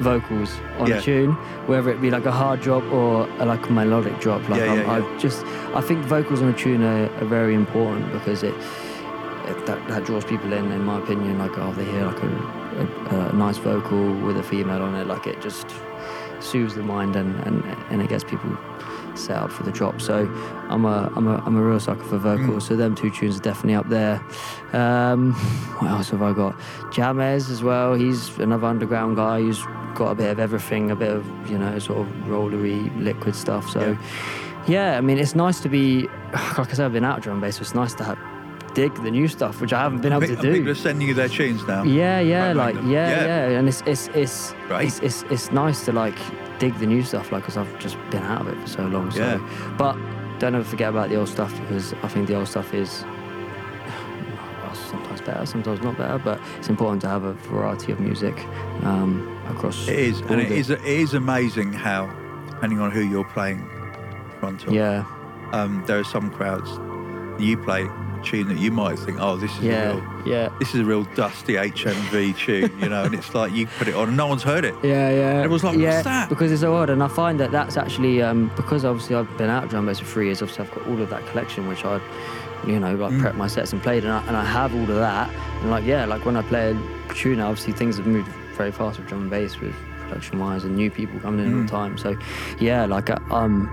vocals on Yeah. a tune, whether it be like a hard drop or a, like a melodic drop. Like Yeah, yeah. I just, I think vocals on a tune are, are very important because it, it that, that draws people in. In my opinion, like oh, they hear like a, a, a nice vocal with a female on it, like it just soothes the mind and, and, and it gets people set up for the drop. So I'm a I'm a I'm a real sucker for vocals. Mm. So them two tunes are definitely up there. Um, *laughs* what else have I got? Jamez as well. He's another underground guy who's got a bit of everything, a bit of you know sort of rollery liquid stuff. So yeah, I mean it's nice to be *sighs* like I said I've been out of drum bass. So it's nice to have, dig the new stuff, which I haven't been able to do. People are sending you their tunes now. Yeah, yeah, like yeah, Yeah. yeah, and it's it's it's, it's it's nice to like dig the new stuff, like because I've just been out of it for so long. So, Yeah. but don't ever forget about the old stuff because I think the old stuff is *sighs* well, sometimes better, sometimes not better. But it's important to have a variety of music um, across. It is, and it the- is, it is amazing how, depending on who you're playing in front of, Yeah, um, there are some crowds you play tune that you might think, oh, this is a real, yeah, yeah, this is a real dusty HMV tune, you know, and it's like you put it on and no one's heard it. *laughs* Yeah, yeah. Everyone's like, "What's yeah, that?" Because it's so odd, and I find that that's actually um, because obviously I've been out of drum bass for three years. Obviously, I've got all of that collection, which I, you know, like Mm. prepped my sets and played, and I, and I have all of that. And like, yeah, like when I play a tune, obviously things have moved very fast with drum and bass, with production wise, and new people coming in all Mm. the time. So, yeah, like um,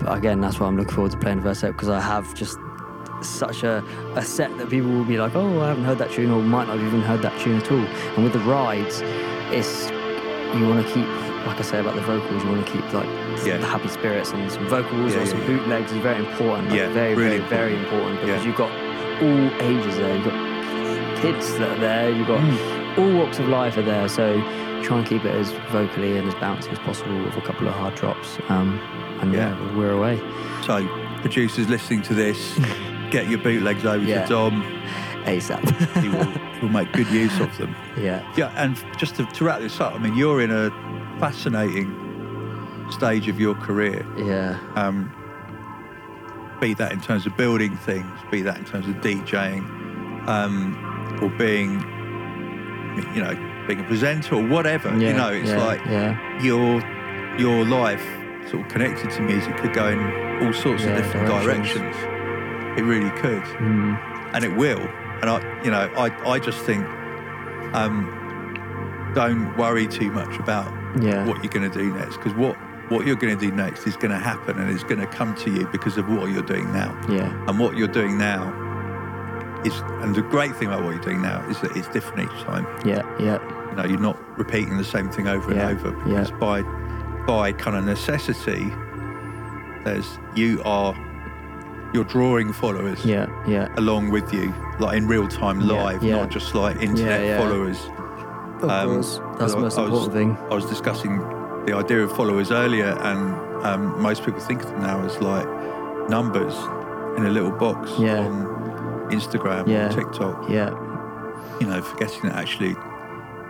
but again, that's why I'm looking forward to playing the first set because I have just such a, a set that people will be like, oh, I haven't heard that tune, or might not have even heard that tune at all. And with the rides, it's you want to keep, like I say about the vocals, you want to keep like Yeah. the happy spirits and some vocals Yeah, or some yeah, bootlegs is very important. Like, Yeah, very, really very, very important because you've got all ages there. You've got kids that are there. You've got Mm. all walks of life are there. So try and keep it as vocally and as bouncy as possible with a couple of hard drops. Um, and Yeah. we're away. So, producers listening to this, *laughs* get your bootlegs over Yeah. to Dom. ASAP. He will, he will make good use of them. *laughs* yeah. Yeah, and just to, to wrap this up, I mean, you're in a fascinating stage of your career. Yeah. Um, be that in terms of building things, be that in terms of DJing, um, or being, you know, being a presenter or whatever. yeah. you know, it's yeah, like yeah. your your life sort of connected to music could go in all sorts of different directions. directions. It really could, Mm. and it will. And I, you know, I I just think, um, don't worry too much about Yeah. what you're going to do next because what what you're going to do next is going to happen and it's going to come to you because of what you're doing now Yeah. and what you're doing now is and the great thing about what you're doing now is that it's different each time Yeah. Yeah. you know you're not repeating the same thing over Yeah, and over yeah. because by by kind of necessity there's you are you're drawing followers Yeah. Yeah. along with you like in real time live yeah. not just like internet Yeah, yeah. followers Of Um, course. That's the I- most I was- thing. I was discussing the idea of followers earlier, and um, most people think of them now as like numbers in a little box Yeah. on Instagram Yeah. or TikTok. Yeah. You know, forgetting that actually,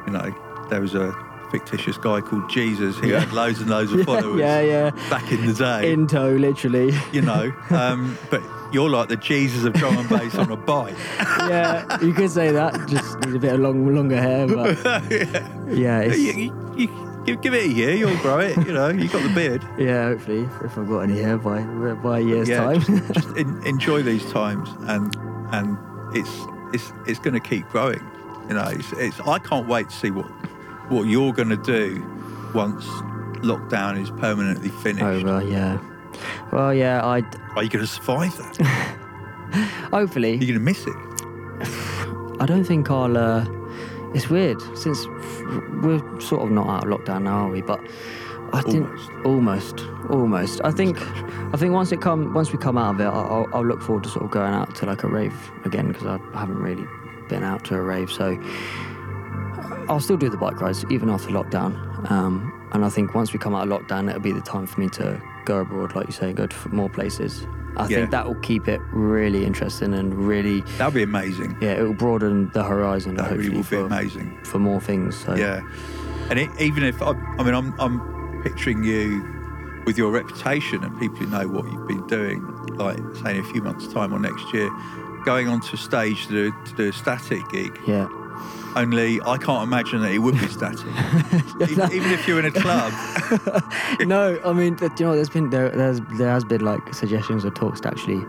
you know, there was a fictitious guy called Jesus who Yeah. had loads and loads of *laughs* followers Yeah. Yeah. back in the day. In tow, literally. you know, um, but you're like the Jesus of drum and bass on a bike. *laughs* yeah. You could say that. Just need a bit of long, longer hair, but *laughs* yeah. It's, you, you, you, give, it a year, you'll grow it. You know, you got the beard. yeah. Hopefully, if I've got any hair by by a year's yeah, time. just, just en- enjoy these times, and and it's it's it's going to keep growing. You know, it's, it's I can't wait to see what what you're going to do once lockdown is permanently finished. Over. Yeah. Well, yeah. I Are you going to survive that? *laughs* hopefully. You're going to miss it. *sighs* I don't think I'll. Uh, it's weird since we're sort of not out of lockdown now, are we? But I think Almost. almost, almost. I think, I think once it come, once we come out of it, I'll- I'll look forward to sort of going out to like a rave again because I haven't really been out to a rave. So I'll still do the bike rides even after lockdown. Um, and I think once we come out of lockdown, it'll be the time for me to go abroad, like you say, go to more places. I Yeah. think that will keep it really interesting and really. That'll be amazing. yeah, it will broaden the horizon. That hopefully really will be for, amazing. for more things. So Yeah, and it, even if I, I mean, I'm I'm picturing you with your reputation and people who know what you've been doing, like say in a few months' time or next year, going onto a stage to do, to do a static gig. yeah. Only I can't imagine that it would be *laughs* static, even, even if you're in a club. *laughs* no, I mean, you know, there's been there, there's there has been like suggestions or talks to actually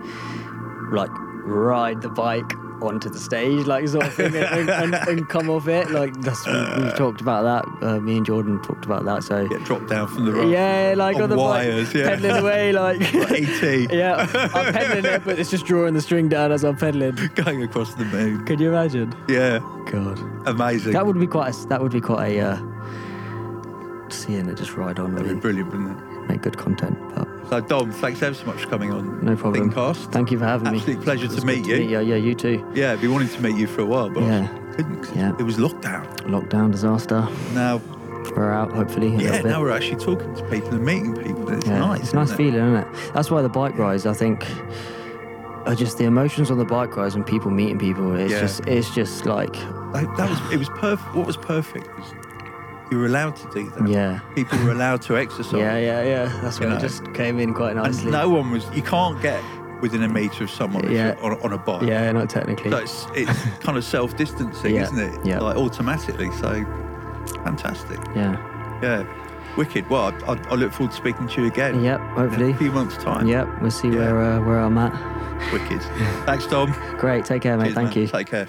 like ride the bike onto the stage, like sort of thing, and, and, and come off it. Like that's we, we've talked about that. Uh, me and Jordan talked about that. So Get dropped down from the rope. yeah, like on on the wires, bike, yeah. pedaling away, like. *laughs* Like ET *laughs* Yeah, I'm pedaling it, but it's just drawing the string down as I'm pedaling. going across the moon. Can you imagine? Yeah, God, amazing. that would be quite. A, that would be quite a. Uh, seeing it just ride on, That'd be brilliant, wouldn't it? Make good content. But So Dom, thanks ever so much for coming on. no problem. ThinkCast. Thank you for having me. Absolute pleasure to good meet you. Yeah, yeah, you too. Yeah, I've been wanting to meet you for a while, but Yeah. I couldn't. Yeah. It was lockdown. Lockdown disaster. Now, We're out, hopefully. A yeah, bit. now we're actually talking to people and meeting people. It's yeah, nice. it's a nice it? feeling, isn't it? That's why the bike rides, I think, are just the emotions on the bike rides and people meeting people. It's Yeah. just, it's just like, That, that was. Ah. It was perfect. What was perfect was you were allowed to do that. yeah, People were allowed to exercise. yeah, yeah, yeah. That's why it just came in quite nicely. And no one was. You can't get within a meter of someone Yeah. on, on a bike. yeah, not technically. So it's, it's *laughs* kind of self-distancing, Yeah, isn't it? yeah. Like automatically. So fantastic. yeah. Yeah. Wicked. Well, I, I, I look forward to speaking to you again. Yep, In hopefully. a few months' time. Yep, we'll see Yeah. where uh, where I'm at. Wicked. Thanks, Tom. *laughs* Great, take care, mate. Cheers, Thank man. you. Take care.